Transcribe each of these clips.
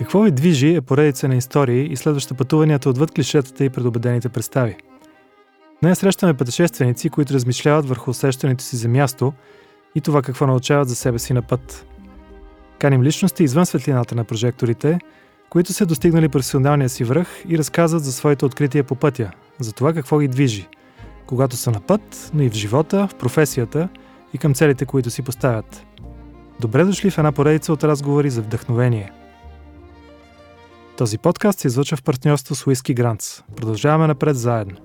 Какво ви движи е поредица на истории и следваща пътуванията отвъд клишетата и предубедените представи. Не срещаме пътешественици, които размишляват върху усещането си за място и това какво научават за себе си на път. Каним личности извън светлината на прожекторите, които са достигнали професионалния си връх и разказват за своите открития по пътя, за това какво ги движи, когато са на път, но и в живота, в професията и към целите, които си поставят. Добре дошли в една поредица от разговори за вдъхновение – този подкаст се излъчва в партньорство с Whisky Grants. Продължаваме напред заедно.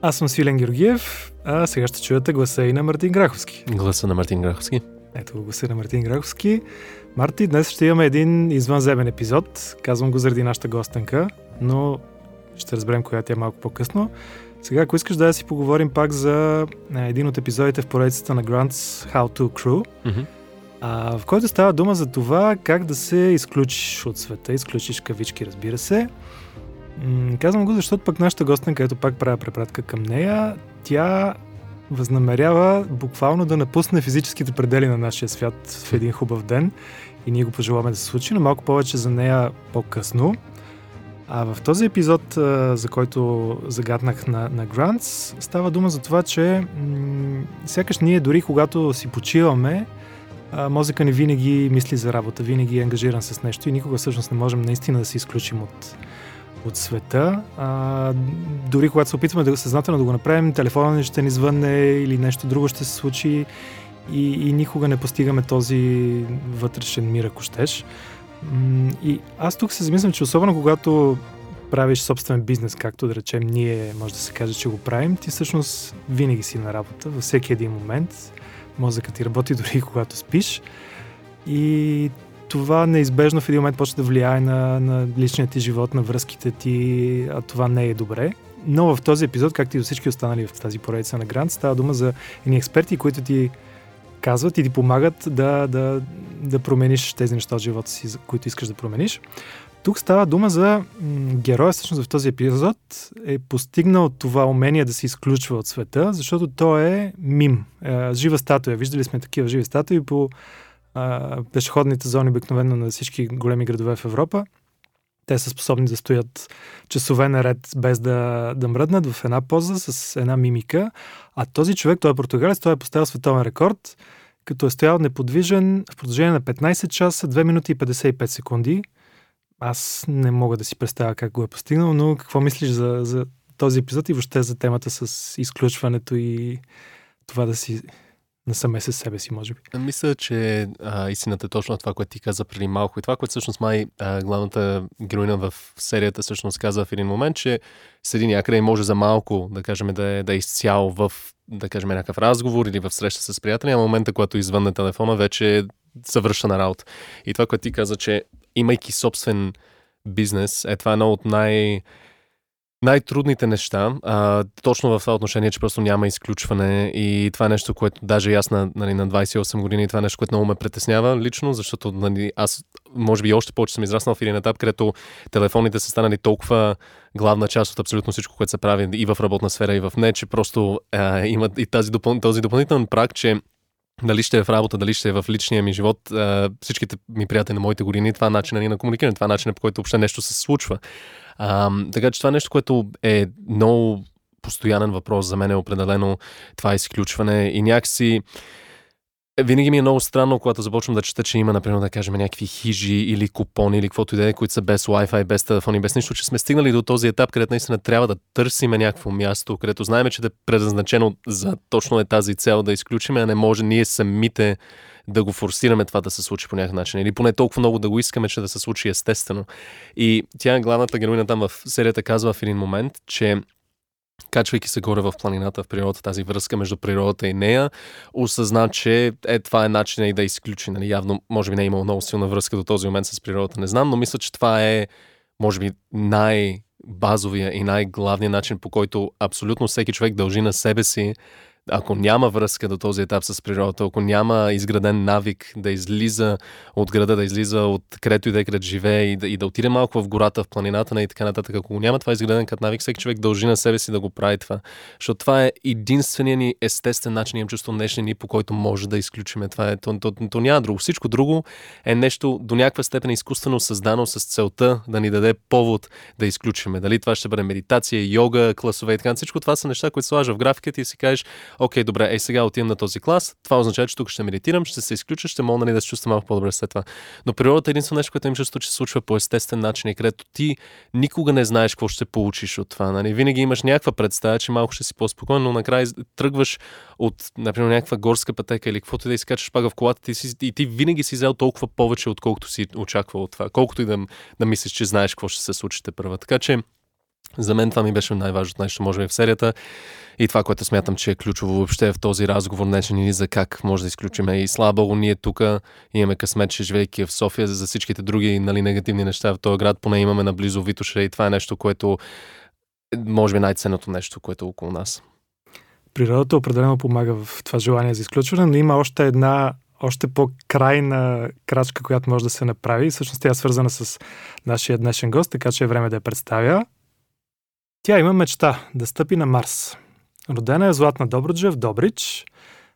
Аз съм Свилен Георгиев, а сега ще чуете гласа и на Мартин Граховски. Гласа на Мартин Граховски. Ето го гласа на Мартин Граховски. Марти, днес ще имаме един извънземен епизод. Казвам го заради нашата гостенка, но ще разберем коя тя е малко по-късно. Сега, ако искаш да си поговорим пак за един от епизодите в поредицата на Grants How to Crew, mm-hmm а, в който става дума за това как да се изключиш от света, изключиш кавички, разбира се. М- казвам го, защото пък нашата гостна, където пак правя препратка към нея, тя възнамерява буквално да напусне физическите предели на нашия свят в един хубав ден и ние го пожелаваме да се случи, но малко повече за нея по-късно. А в този епизод, за който загаднах на, на Grants, става дума за това, че м- сякаш ние дори когато си почиваме, мозъка ни винаги мисли за работа, винаги е ангажиран с нещо и никога всъщност не можем наистина да се изключим от, от света. А, дори когато се опитваме да съзнателно да го направим, телефона ни ще ни звънне или нещо друго ще се случи и, и никога не постигаме този вътрешен мир, ако щеш. И аз тук се замислям, че особено когато правиш собствен бизнес, както да речем ние, може да се каже, че го правим, ти всъщност винаги си на работа, във всеки един момент мозъкът ти работи дори когато спиш. И това неизбежно в един момент почва да влияе на, на личния ти живот, на връзките ти, а това не е добре. Но в този епизод, както и до всички останали в тази поредица на Грант, става дума за едни експерти, които ти казват и ти помагат да, да, да промениш тези неща от живота си, които искаш да промениш. Тук става дума за героя, всъщност в този епизод е постигнал това умение да се изключва от света, защото той е мим, е, жива статуя. Виждали сме такива живи статуи по а, пешеходните зони обикновено на всички големи градове в Европа. Те са способни да стоят часове наред без да, да мръднат в една поза с една мимика. А този човек, той е португалец, той е поставил световен рекорд, като е стоял неподвижен в продължение на 15 часа, 2 минути и 55 секунди аз не мога да си представя как го е постигнал, но какво мислиш за, за този епизод и въобще за темата с изключването и това да си насаме с себе си, може би. Мисля, че а, истината е точно това, което ти каза преди малко. И това, което всъщност май а, главната героиня в серията всъщност каза в един момент, че седи някъде и може за малко, да кажем, да е, да е изцяло в, да кажем, някакъв разговор или в среща с приятели, а момента, когато извън телефона, вече завърша на работа. И това, което ти каза, че имайки собствен бизнес, е това едно от най- най-трудните неща, а, точно в това отношение, че просто няма изключване и това е нещо, което даже аз на, нали, на 28 години, това е нещо, което много ме притеснява лично, защото нали, аз може би още повече съм израснал в един етап, където телефоните са станали толкова главна част от абсолютно всичко, което се прави и в работна сфера, и в не, че просто а, имат и тази допъл... този допълнителен прак, че дали ще е в работа, дали ще е в личния ми живот, всичките ми приятели на моите години, това е начина ни на комуникиране, това е начинът по който въобще нещо се случва. Така че това е нещо, което е много постоянен въпрос за мен е определено това изключване и някакси винаги ми е много странно, когато започвам да чета, че има, например, да кажем, някакви хижи или купони или каквото и да е, които са без Wi-Fi, без телефони, без нищо, че сме стигнали до този етап, където наистина трябва да търсиме някакво място, където знаем, че да е предназначено за точно е тази цел да изключиме, а не може ние самите да го форсираме това да се случи по някакъв начин. Или поне толкова много да го искаме, че да се случи естествено. И тя, главната героиня там в серията, казва в един момент, че качвайки се горе в планината, в природата, тази връзка между природата и нея, осъзна, че е, това е начинът и да изключи. Нали, явно, може би не е имал много силна връзка до този момент с природата, не знам, но мисля, че това е, може би, най- базовия и най-главният начин, по който абсолютно всеки човек дължи на себе си ако няма връзка до този етап с природата, ако няма изграден навик да излиза от града, да излиза от където и да е където живее и да, и да отиде малко в гората, в планината и така нататък, ако няма това изграден като навик, всеки човек дължи на себе си да го прави това. Защото това е единствения ни естествен начин, имам чувство днешния ни, по който може да изключиме. Това е, то, то, то, то няма друго. Всичко друго е нещо до някаква степен изкуствено създано с целта да ни даде повод да изключиме. Дали това ще бъде медитация, йога, класове и така. Всичко това са неща, които слагаш в графиката и си кажеш, окей, добре, е сега отивам на този клас, това означава, че тук ще медитирам, ще се изключа, ще мога нали, да се чувствам малко по-добре след това. Но природата е единствено нещо, което им чувство, че се случва по естествен начин и където ти никога не знаеш какво ще получиш от това. Нали? Винаги имаш някаква представа, че малко ще си по-спокоен, но накрая тръгваш от, например, някаква горска пътека или каквото и да изкачаш пага в колата ти си, и ти винаги си взел толкова повече, отколкото си очаквал от това. Колкото и да, да мислиш, че знаеш какво ще се случи първа. Така че за мен това ми беше най-важното нещо, може би в серията. И това, което смятам, че е ключово въобще в този разговор днешен ни за как може да изключим. И слава Богу, ние тук имаме късмет, че живейки в София, за всичките други нали, негативни неща в този град, поне имаме наблизо Витоша и това е нещо, което е, може би най-ценното нещо, което е около нас. Природата определено помага в това желание за изключване, но има още една още по-крайна крачка, която може да се направи. Всъщност тя е свързана с нашия днешен гост, така че е време да я представя. Тя има мечта да стъпи на Марс. Родена е Златна Добруджа в Добрич.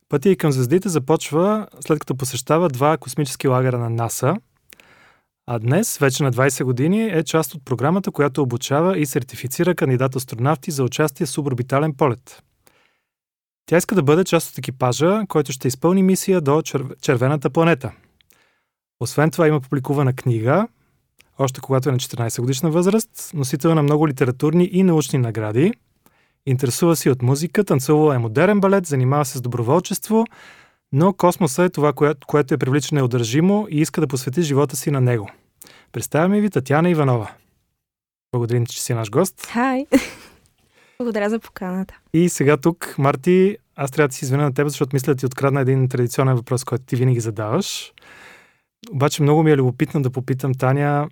Пътя и към звездите започва след като посещава два космически лагера на НАСА. А днес, вече на 20 години, е част от програмата, която обучава и сертифицира кандидат-астронавти за участие в суборбитален полет. Тя иска да бъде част от екипажа, който ще изпълни мисия до червената планета. Освен това има публикувана книга, още когато е на 14 годишна възраст, носител на много литературни и научни награди. Интересува се от музика, танцувала е модерен балет, занимава се с доброволчество, но космоса е това, което, което е привлича неудържимо и иска да посвети живота си на него. Представяме ви Татьяна Иванова. Благодарим, че си наш гост. Хай! Благодаря за поканата. И сега тук, Марти, аз трябва да си извиня на теб, защото мисля да ти открадна един традиционен въпрос, който ти винаги задаваш. Обаче много ми е любопитно да попитам Таня,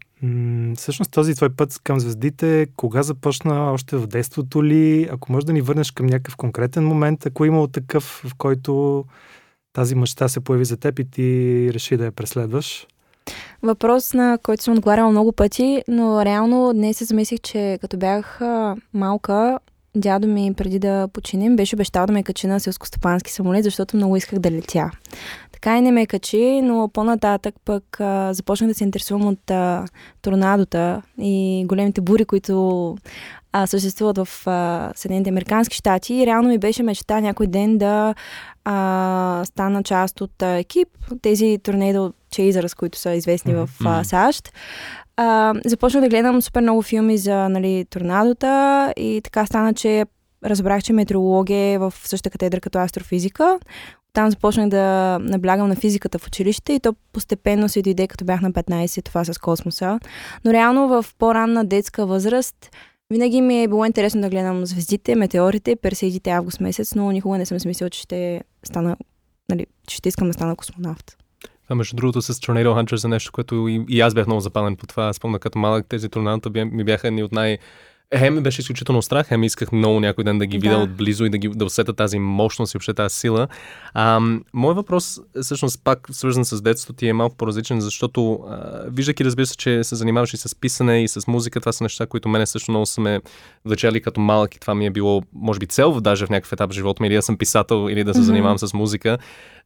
всъщност този твой път към звездите, кога започна още в детството ли? Ако можеш да ни върнеш към някакъв конкретен момент, ако е имало такъв, в който тази мъчта се появи за теб и ти реши да я преследваш? Въпрос, на който съм отговаряла много пъти, но реално днес се замислих, че като бях малка, дядо ми преди да починем беше обещал да ме качи на селскостопански самолет, защото много исках да летя. Така и не ме качи, но по-нататък пък а, започнах да се интересувам от а, торнадота и големите бури, които а, съществуват в а, Съединените Американски щати. И реално ми беше мечта някой ден да а, стана част от а, екип, тези торнадо чейзърс, които са известни mm-hmm. в а, САЩ. А, започнах да гледам супер много филми за нали, торнадота и така стана, че разбрах, че метеорология е в същата катедра като астрофизика. Там започнах да наблягам на физиката в училище и то постепенно се дойде, като бях на 15, това с космоса. Но реално в по-ранна детска възраст винаги ми е било интересно да гледам звездите, метеорите, персеидите август месец, но никога не съм смислила, че ще стана, нали, че ще искам да стана космонавт. Това между другото с Tornado Hunters е нещо, което и, и аз бях много запален по това. Спомня като малък тези торнадота ми бяха едни от най- Хем беше изключително страх, хем исках много някой ден да ги видя да. отблизо и да, ги, да усета тази мощност и въобще тази сила. А, мой въпрос, всъщност, пак свързан с детството ти е малко по-различен, защото а, виждайки, разбира се, че се занимаваш и с писане, и с музика, това са неща, които мене също много са ме влечали като малък и това ми е било, може би, цел даже в някакъв етап в живота ми, или да съм писател, или да се mm-hmm. занимавам с музика.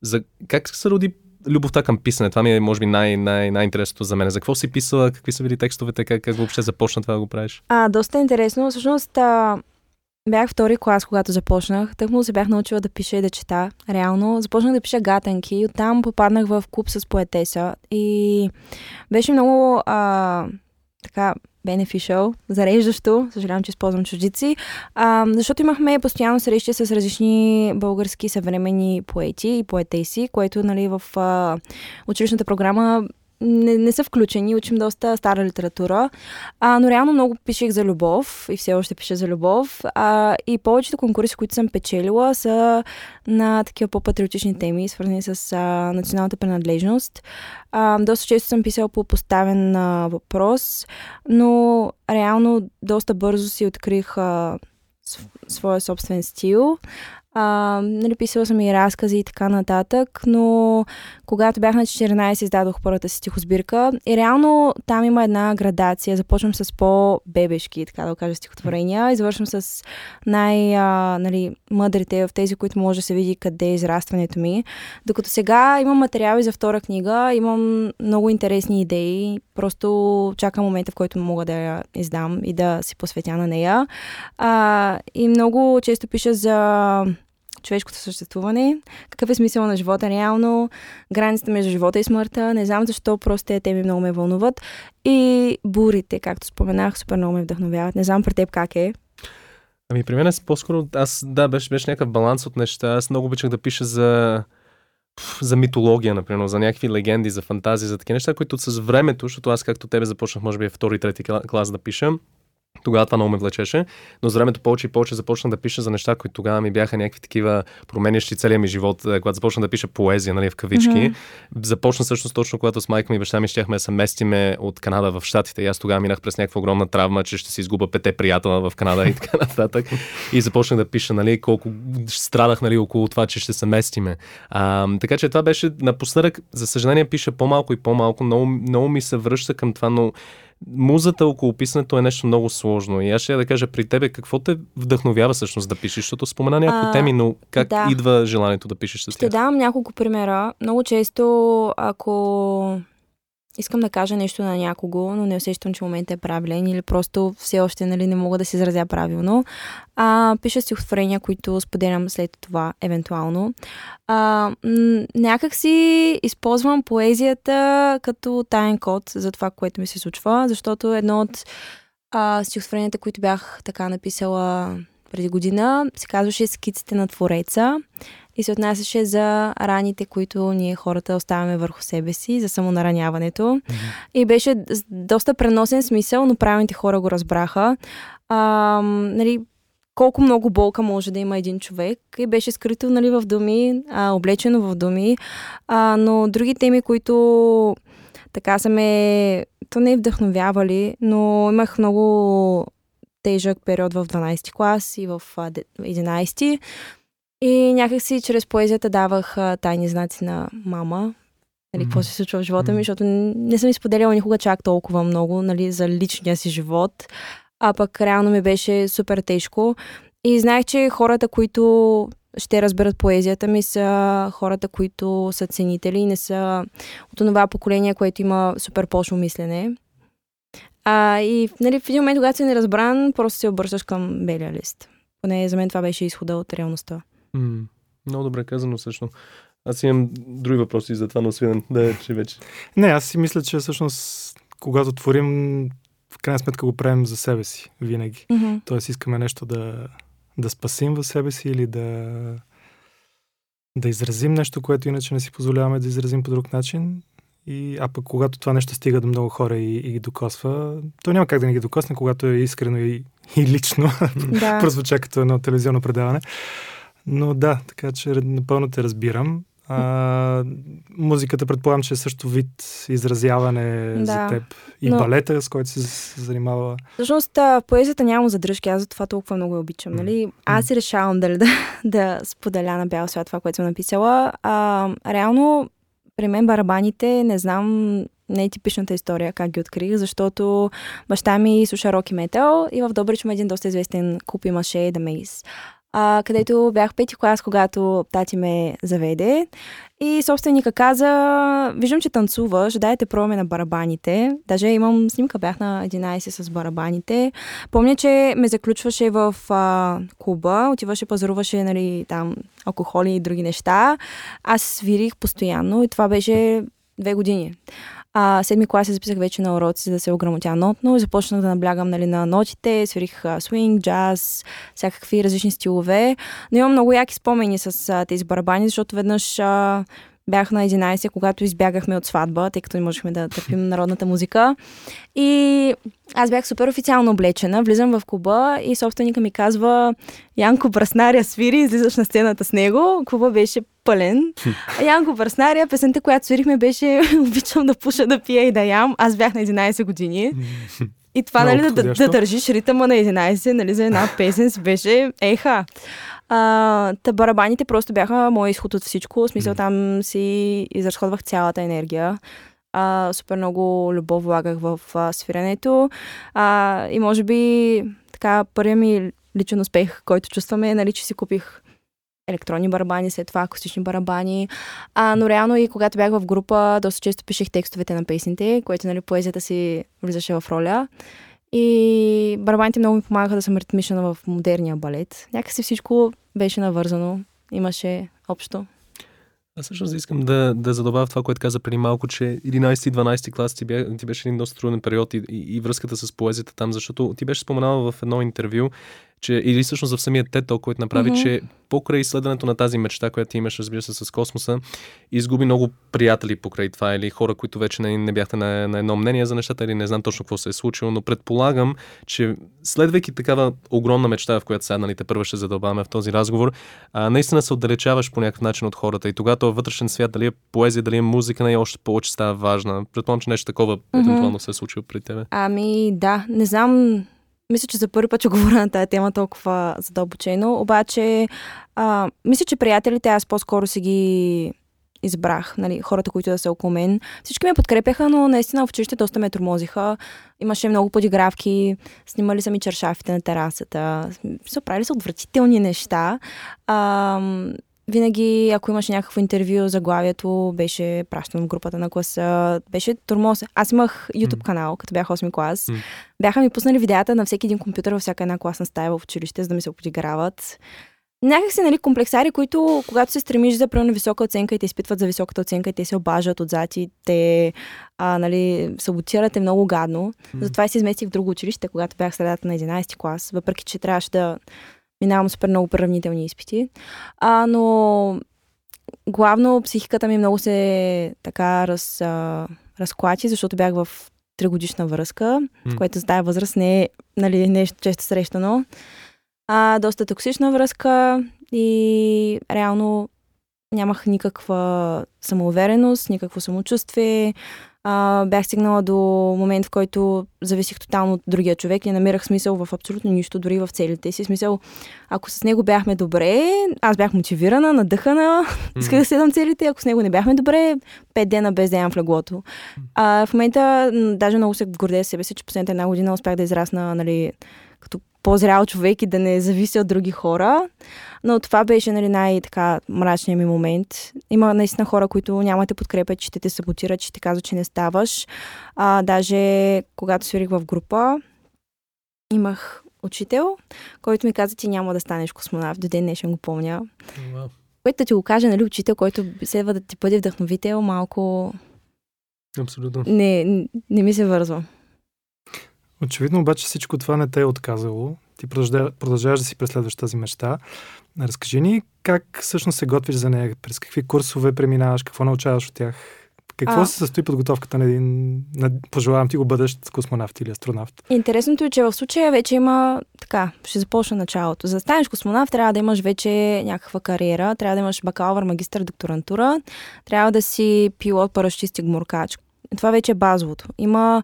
За как се роди любовта към писане. Това ми е, може би, най- най- най-интересното за мен. За какво си писала, какви са били текстовете, как, как въобще започна това да го правиш? А, доста интересно. Всъщност, а, бях втори клас, когато започнах. Тъкмо се бях научила да пиша и да чета. Реално. Започнах да пиша гатанки. Оттам попаднах в клуб с поетеса. И беше много а, така beneficial, зареждащо, съжалявам, че използвам чуждици, а, защото имахме постоянно срещи с различни български съвременни поети и поетеси, което нали, в а, училищната програма не, не са включени, учим доста стара литература, а, но реално много пишех за любов и все още пиша за любов. А, и повечето конкурси, които съм печелила, са на такива по-патриотични теми, свързани с а, националната принадлежност. А, доста често съм писала по поставен а, въпрос, но реално доста бързо си открих а, своя собствен стил. А, нали, писала съм и разкази и така нататък, но когато бях на 14, издадох първата си стихосбирка и реално там има една градация. Започвам с по-бебешки, така да кажа, стихотворения. Извършвам с най-мъдрите нали, в тези, които може да се види къде е израстването ми. Докато сега имам материали за втора книга, имам много интересни идеи. Просто чакам момента, в който мога да я издам и да си посветя на нея. А, и много често пиша за човешкото съществуване, какъв е смисъл на живота реално, границата между живота и смъртта, не знам защо, просто тези теми много ме вълнуват. И бурите, както споменах, супер много ме вдъхновяват. Не знам при теб как е. Ами при мен е по-скоро, аз да, беше, беше някакъв баланс от неща. Аз много обичах да пиша за за митология, например, за някакви легенди, за фантазии, за такива неща, които с времето, защото аз както тебе започнах, може би, е втори, трети клас да пиша, тогава това много ме влечеше, но с времето повече и повече започна да пиша за неща, които тогава ми бяха някакви такива променящи целия ми живот, е, когато започна да пиша поезия, нали, в кавички. Mm-hmm. Започна всъщност точно когато с майка ми и баща ми щяхме да се местиме от Канада в Штатите. И аз тогава минах през някаква огромна травма, че ще си изгуба пете приятела в Канада и така нататък. И започнах да пиша, нали, колко страдах, нали, около това, че ще се местиме. А, така че това беше напоследък, за съжаление, пиша по-малко и по-малко. Много, много ми се връща към това, но музата около писането е нещо много сложно. И аз ще да кажа при тебе, какво те вдъхновява всъщност да пишеш, защото спомена някои теми, но как да. идва желанието да пишеш с тях? Ще дам няколко примера. Много често, ако искам да кажа нещо на някого, но не усещам, че моментът е правилен или просто все още нали, не мога да се изразя правилно. А, пиша стихотворения, които споделям след това, евентуално. А, някак си използвам поезията като таен код за това, което ми се случва, защото едно от а, стихотворенията, които бях така написала преди година, се казваше Скиците на Твореца и се отнасяше за раните, които ние хората оставяме върху себе си, за самонараняването. Mm-hmm. И беше доста преносен смисъл, но правилните хора го разбраха. А, нали, колко много болка може да има един човек и беше скрито нали, в думи, а, облечено в думи, а, но други теми, които така са ме, то не е вдъхновявали, но имах много тежък период в 12 клас и в 11. И някакси чрез поезията давах а, тайни знаци на мама, нали, какво се случва в живота ми, защото не съм изподеляла никога чак толкова много нали, за личния си живот, а пък реално ми беше супер тежко. И знаех, че хората, които ще разберат поезията ми, са хората, които са ценители и не са от това поколение, което има супер пошло мислене. А, и нали, в един момент, когато си неразбран, просто се обръщаш към белия лист. Поне за мен това беше изхода от реалността. Mm, много добре казано също. Аз имам други въпроси за това, но свиден да е, че вече. Не, аз си мисля, че всъщност, когато творим, в крайна сметка го правим за себе си, винаги. Mm-hmm. Тоест искаме нещо да, да спасим в себе си или да, да изразим нещо, което иначе не си позволяваме да изразим по друг начин. И, а пък когато това нещо стига до много хора и, и ги докосва, то няма как да не ги докосне, когато е искрено и, и лично. Да. Прозвуча като едно телевизионно предаване. Но да, така че напълно те разбирам. А, музиката предполагам, че е също вид изразяване да. за теб. И Но... балета, с който си се занимава. Всъщност, поезията няма задръжки, аз за това толкова много я обичам. Нали? Аз си решавам дали да, да споделя на бял свят това, което съм написала. А, реално, при мен барабаните, не знам, не е типичната история как ги открих, защото баща ми слуша рок и метал и в Добрич има един доста известен клуб имаше The Maze а, където бях пети клас, когато тати ме заведе. И собственика каза, виждам, че танцуваш, дайте пробваме на барабаните. Даже имам снимка, бях на 11 с барабаните. Помня, че ме заключваше в а, клуба, отиваше, пазаруваше нали, там алкохоли и други неща. Аз свирих постоянно и това беше две години. А, седми клас се записах вече на уроци, за да се ограмотя нотно започнах да наблягам нали, на нотите, свирих свинг, джаз, всякакви различни стилове. Но имам много яки спомени с а, тези барабани, защото веднъж а, Бях на 11, когато избягахме от сватба, тъй като не можехме да търпим народната музика. И аз бях супер официално облечена, влизам в клуба и собственика ми казва Янко Браснаря свири, излизаш на сцената с него. Клуба беше пълен. Янко Браснаря, песента, която свирихме беше Обичам да пуша, да пия и да ям. Аз бях на 11 години. И това, нали, да, да, да държиш ритъма на 11, нали, за една песен си беше еха. А, та барабаните просто бяха мой изход от всичко. В смисъл там си изразходвах цялата енергия. А, супер много любов влагах в а, свирането. А, и може би така първия ми личен успех, който чувстваме е, нали, че си купих електронни барабани, след това акустични барабани. А, но реално и когато бях в група, доста често пишех текстовете на песните, което нали, поезията си влизаше в роля. И барабаните много ми помагаха да съм ритмична в модерния балет. Някакси всичко беше навързано. Имаше общо. Аз всъщност искам да, да задобавя това, което каза преди малко, че 11-12 клас ти, бя, ти беше един доста труден период и, и, и връзката с поезията там, защото ти беше споменала в едно интервю, че, или всъщност в самия тето, който направи, Мгм. че покрай изследването на тази мечта, която имаш, разбира се, с космоса, изгуби много приятели покрай това или хора, които вече не, не бяхте на, на едно мнение за нещата или не знам точно какво се е случило, но предполагам, че следвайки такава огромна мечта, в която сега нали, те първо ще задълбаваме в този разговор, а, наистина се отдалечаваш по някакъв начин от хората и тогава този вътрешен свят, дали е поезия, дали е музика, най още повече става важна. Предполагам, че нещо такова Мгм. евентуално се е случило при тебе. Ами да, не знам. Мисля, че за първи път ще говоря на тази тема толкова задълбочено. Обаче, а, мисля, че приятелите аз по-скоро си ги избрах, нали, хората, които да са около мен. Всички ме подкрепяха, но наистина в училище доста ме тормозиха. Имаше много подигравки, снимали са ми чершафите на терасата. Са правили са отвратителни неща. А, винаги, ако имаше някакво интервю, заглавието беше пращано в групата на класа. Беше тормоз. Аз имах YouTube канал, като бях 8 клас. Бяха ми пуснали видеята на всеки един компютър във всяка една класна стая в училище, за да ми се подиграват. Някакси, нали, комплексари, които, когато се стремиш за примерно висока оценка и те изпитват за високата оценка и те се обажат отзад и те, а, нали, саботират е много гадно. Затова и се изместих в друго училище, когато бях средата на 11 клас, въпреки че трябваше да минавам супер много приравнителни изпити. А, но главно психиката ми много се така раз, а, разклати, защото бях в тригодишна връзка, М. което за тази възраст не е нали, нещо често срещано. А, доста токсична връзка и реално нямах никаква самоувереност, никакво самочувствие. А, бях стигнала до момент, в който зависих тотално от другия човек не намирах смисъл в абсолютно нищо, дори в целите си. Смисъл, ако с него бяхме добре, аз бях мотивирана, надъхана, исках да следвам целите. Ако с него не бяхме добре, пет дена без да ям в леглото. А, в момента даже много се гордея себе си, че последната една година успях да израсна нали, като по-зрял човек и да не завися от други хора. Но това беше нали, най-така мрачният ми момент. Има наистина хора, които няма да те подкрепят, че ще те саботират, че ти казват, че не ставаш. А, даже когато свирих в група, имах учител, който ми каза, ти няма да станеш космонавт. До ден днешен го помня. Вау. Което да ти го каже, нали, учител, който следва да ти бъде вдъхновител, малко Абсолютно. не, не ми се вързва. Очевидно обаче всичко това не те е отказало. Ти продължа- продължаваш да си преследваш тази мечта. Разкажи ни как всъщност се готвиш за нея, през какви курсове преминаваш, какво научаваш от тях. Какво А. се състои подготовката на един, на, пожелавам ти го бъдещ космонавт или астронавт? Интересното е, че в случая вече има така, ще започна началото. За да станеш космонавт трябва да имаш вече някаква кариера, трябва да имаш бакалавър, магистър, докторантура, трябва да си пилот, парашутист и гмуркач. Това вече е базовото. Има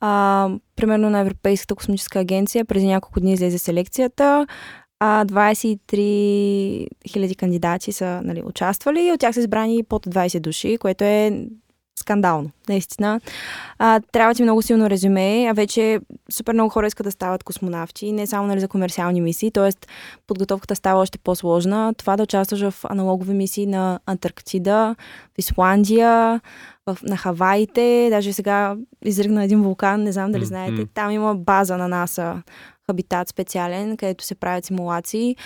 а, примерно на Европейската космическа агенция, преди няколко дни излезе селекцията, а 23 000 кандидати са нали, участвали и от тях са избрани под 20 души, което е скандално, наистина. А, трябва ти много силно резюме, а вече супер много хора искат да стават космонавти, не само нали, за комерциални мисии, т.е. подготовката става още по-сложна. Това да участваш в аналогови мисии на Антарктида, в Исландия, в, на Хаваите, даже сега изригна един вулкан, не знам дали знаете. Там има база на НАСА, хабитат специален, където се правят симулации.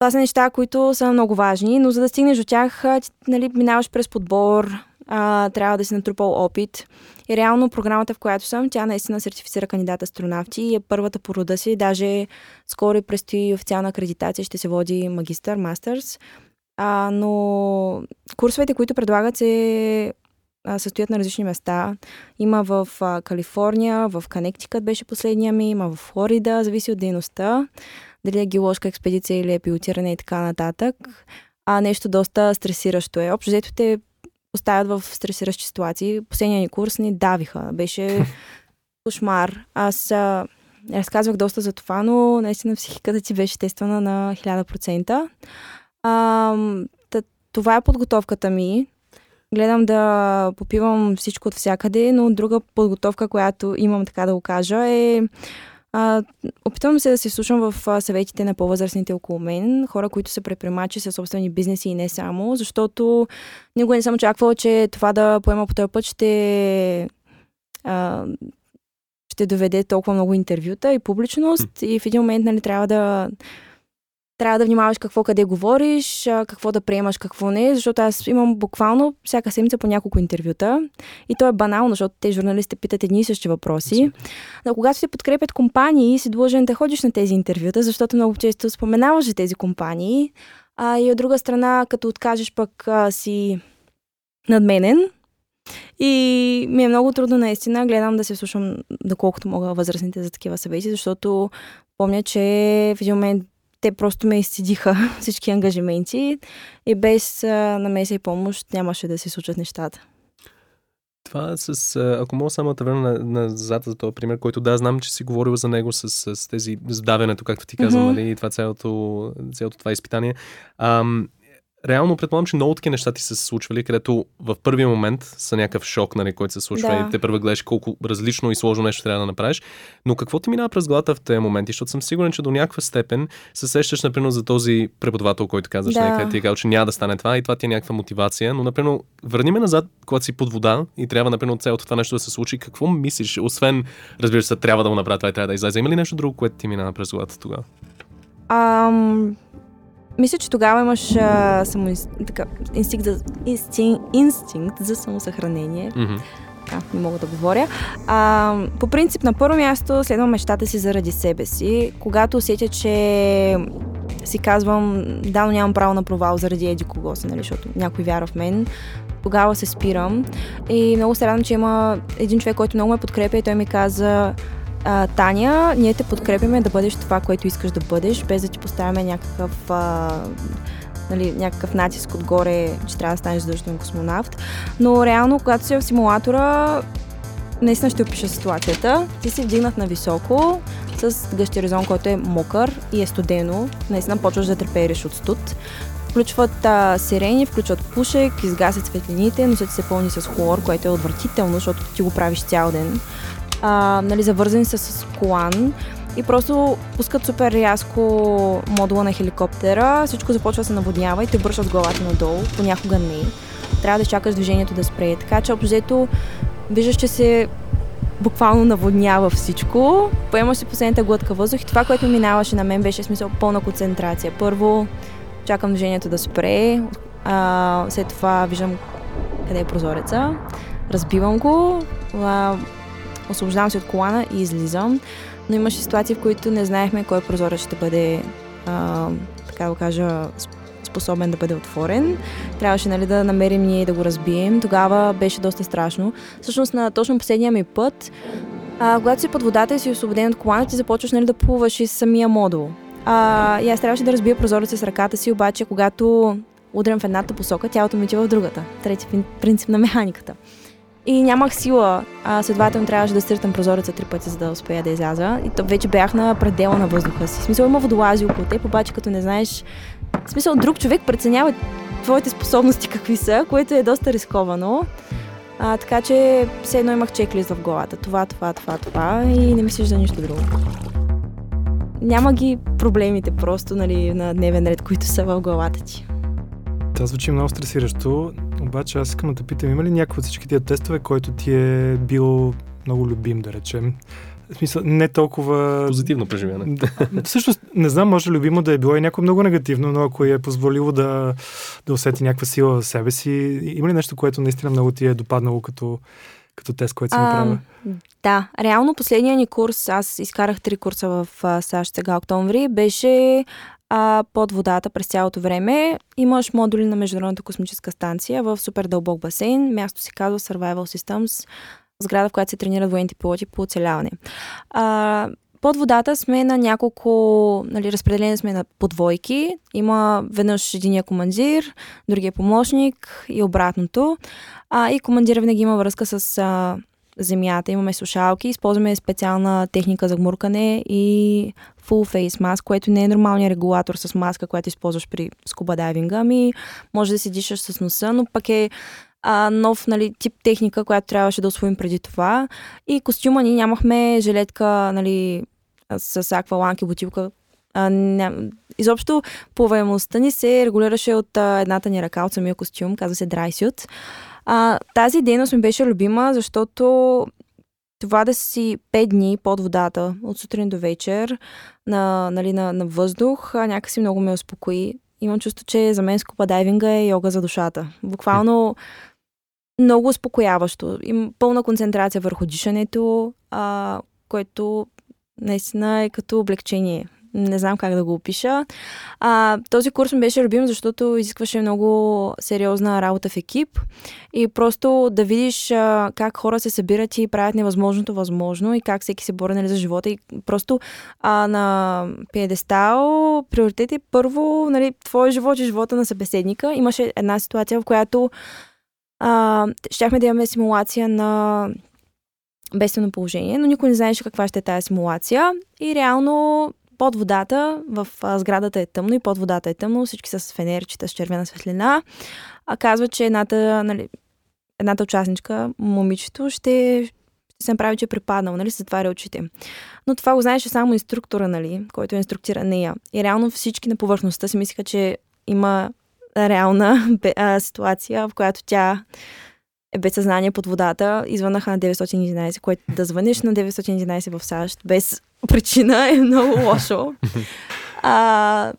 Това са неща, които са много важни, но за да стигнеш до тях, нали, минаваш през подбор, а, трябва да си натрупал опит. И реално програмата, в която съм, тя наистина сертифицира кандидат астронавти и е първата по рода си. Даже скоро предстои официална акредитация, ще се води магистър, мастърс. А, но курсовете, които предлагат се а, състоят на различни места. Има в а, Калифорния, в Канектикът беше последния ми, има в Флорида, зависи от дейността. Дали е геоложка експедиция или е пилотиране и така нататък. А нещо доста стресиращо е. Общо взето те поставят в стресиращи ситуации. Последния ни курс ни давиха. Беше кошмар. Аз а, разказвах доста за това, но наистина психиката ти беше тествана на 1000%. А, това е подготовката ми. Гледам да попивам всичко от всякъде, но друга подготовка, която имам така да го кажа е а, опитвам се да се слушам в съветите на по-възрастните около мен, хора, които са предприемачи със собствени бизнеси и не само, защото никога не съм очаквала, че това да поема по този път ще, а, ще доведе толкова много интервюта и публичност и в един момент нали, трябва да трябва да внимаваш какво къде говориш, какво да приемаш, какво не, защото аз имам буквално всяка седмица по няколко интервюта и то е банално, защото те журналисти питат едни и същи въпроси. Но когато се подкрепят компании, си длъжен да ходиш на тези интервюта, защото много често споменаваш за тези компании. А, и от друга страна, като откажеш пък а, си надменен, и ми е много трудно наистина. Гледам да се слушам доколкото мога възрастните за такива съвети, защото помня, че в един момент те просто ме изцедиха всички ангажименти и без а, намеса и помощ нямаше да се случат нещата. Това с... Ако мога само да върна назад за този пример, който да, знам, че си говорил за него с, с тези сдавянето, както ти казвам, mm-hmm. нали, и това цялото, цялото това изпитание. Ам, реално предполагам, че много такива неща ти са се случвали, където в първия момент са някакъв шок, нали, който се случва да. и те първо гледаш колко различно и сложно нещо трябва да направиш. Но какво ти минава през главата в тези моменти? Защото съм сигурен, че до някаква степен се сещаш, например, за този преподавател, който казваш, да. нали, ти е казал, че няма да стане това и това ти е някаква мотивация. Но, например, върни ме назад, когато си под вода и трябва, например, цялото това нещо да се случи. Какво мислиш? Освен, разбира се, трябва да го направя това и трябва да излезе. Има ли нещо друго, което ти минава през главата тогава? Um, мисля, че тогава имаш а, само, така, инстинкт, за, инстинкт, инстинкт за самосъхранение. Mm-hmm. А, не мога да говоря. А, по принцип, на първо място следвам мечтата си заради себе си. Когато усетя, че си казвам, да, но нямам право на провал заради еди кого си, нали, защото някой вяра в мен, тогава се спирам. И много се радвам, че има един човек, който много ме подкрепя и той ми каза, а, Таня, ние те подкрепяме да бъдеш това, което искаш да бъдеш, без да ти поставяме някакъв, а, нали, някакъв натиск отгоре, че трябва да станеш задължителен космонавт. Но реално, когато си в симулатора, наистина ще опиша ситуацията. Ти си вдигнат на високо, с гъщеризон, който е мокър и е студено. Наистина почваш да трепериш от студ. Включват а, сирени, включват пушек, изгасят светлините, носят се пълни с хлор, което е отвратително, защото ти го правиш цял ден а, нали, завързани са с колан и просто пускат супер рязко модула на хеликоптера, всичко започва да се наводнява и те бършат главата надолу, понякога не. Трябва да чакаш движението да спре. Така че общо виждаш, че се буквално наводнява всичко. Поемаш си последната глътка въздух и това, което минаваше на мен беше смисъл пълна концентрация. Първо чакам движението да спре, а, след това виждам къде е прозореца, разбивам го, а, освобождавам се от колана и излизам. Но имаше ситуации, в които не знаехме кой прозорец ще бъде, а, така да кажа, способен да бъде отворен. Трябваше нали, да намерим ние да го разбием. Тогава беше доста страшно. Всъщност на точно последния ми път, а, когато си под водата и си освободен от колана, ти започваш нали, да плуваш из самия модул. А, и аз трябваше да разбия прозореца с ръката си, обаче когато удрям в едната посока, тялото ми отива в другата. Трети принцип на механиката. И нямах сила, а следователно трябваше да стъртам прозореца три пъти, за да успея да изляза. И то вече бях на предела на въздуха си. В смисъл има водолази около теб, обаче като не знаеш... В смисъл друг човек преценява твоите способности какви са, което е доста рисковано. А, така че все едно имах чеклист в главата. Това, това, това, това и не мислиш за нищо друго. Няма ги проблемите просто нали, на дневен ред, които са в главата ти. Това звучи много стресиращо, обаче аз искам да те питам, има ли някой от всички тия тестове, който ти е бил много любим, да речем? В смисъл, не толкова... Позитивно преживяване. Всъщност, не знам, може любимо да е било и някакво много негативно, но ако е позволило да, да усети някаква сила в себе си, има ли нещо, което наистина много ти е допаднало като, като тест, който си направил? Да, реално последния ни курс, аз изкарах три курса в САЩ сега октомври, беше а под водата през цялото време имаш модули на Международната космическа станция в супер дълбок басейн. Място се казва Survival Systems, сграда, в която се тренират военните пилоти по оцеляване. А, под водата сме на няколко, нали, разпределени сме на подвойки. Има веднъж единия командир, другия помощник и обратното. А, и командира винаги има връзка с а, земята, имаме слушалки, използваме специална техника за гмуркане и full face mask, което не е нормалният регулатор с маска, която използваш при скуба дайвинга, ами може да си дишаш с носа, но пък е а, нов нали, тип техника, която трябваше да освоим преди това. И костюма ни нямахме жилетка нали, с акваланки бутилка. А, ня... Изобщо плаваемостта ни се регулираше от а, едната ни ръка, от самия костюм, казва се dry suit. А, тази дейност ми беше любима, защото това да си 5 дни под водата, от сутрин до вечер, на, нали, на, на въздух, някакси много ме успокои. Имам чувство, че за мен скупа дайвинга е йога за душата. Буквално много успокояващо. Има пълна концентрация върху дишането, а, което наистина е като облегчение. Не знам как да го опиша. А, този курс ми беше любим, защото изискваше много сериозна работа в екип и просто да видиш а, как хора се събират и правят невъзможното възможно и как всеки се бори нали, за живота. И просто а, на пиедестал приоритет е първо нали, твой живот и живота на събеседника. Имаше една ситуация, в която а, щяхме да имаме симулация на бедствено положение, но никой не знаеше каква ще е тази симулация. И реално под водата, в сградата е тъмно и под водата е тъмно, всички са с фенерчета с червена светлина. А казва, че едната, нали, едната участничка, момичето, ще, ще се направи, че е препаднал, нали, се затваря очите. Но това го знаеше само инструктора, нали, който инструктира нея. И реално всички на повърхността си мислиха, че има реална а, ситуация, в която тя е без съзнание под водата. Извънаха на 911, което да звъниш на 911 в САЩ без причина е много лошо. А,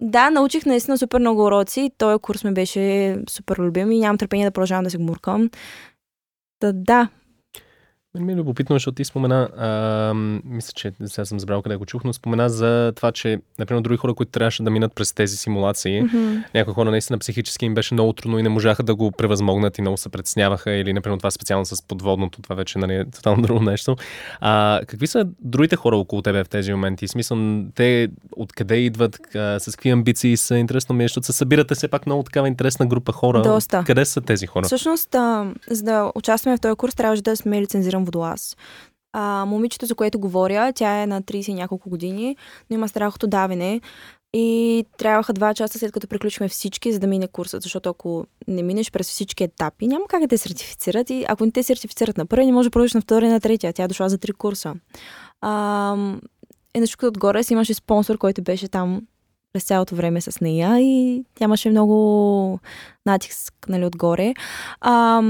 да, научих наистина супер много уроци. Той курс ми беше супер любим и нямам търпение да продължавам да се гмуркам. Да, да, ми е любопитно, защото ти спомена, а, мисля, че сега съм забрал къде го чух, но спомена за това, че, например, други хора, които трябваше да минат през тези симулации, mm-hmm. някои хора наистина психически им беше много трудно и не можаха да го превъзмогнат и много се предсняваха, или, например, това специално с подводното, това вече нали, е тотално друго нещо. А, какви са другите хора около тебе в тези моменти? Смисъл, те откъде идват, а, с какви амбиции са, интересно ми, е, защото се събирате все пак много такава интересна група хора. Доста. Къде са тези хора? Всъщност, а, за да участваме в този курс, трябваше да сме лицензирани съм водолаз. А, момичето, за което говоря, тя е на 30 няколко години, но има страх от давене. И трябваха два часа след като приключихме всички, за да мине курсът, защото ако не минеш през всички етапи, няма как да те сертифицират и ако не те сертифицират на първи, не може да продължиш на втори и на третия. Тя е дошла за три курса. А, е, на отгоре си имаше спонсор, който беше там през цялото време с нея и тя имаше много натиск нали, отгоре. А,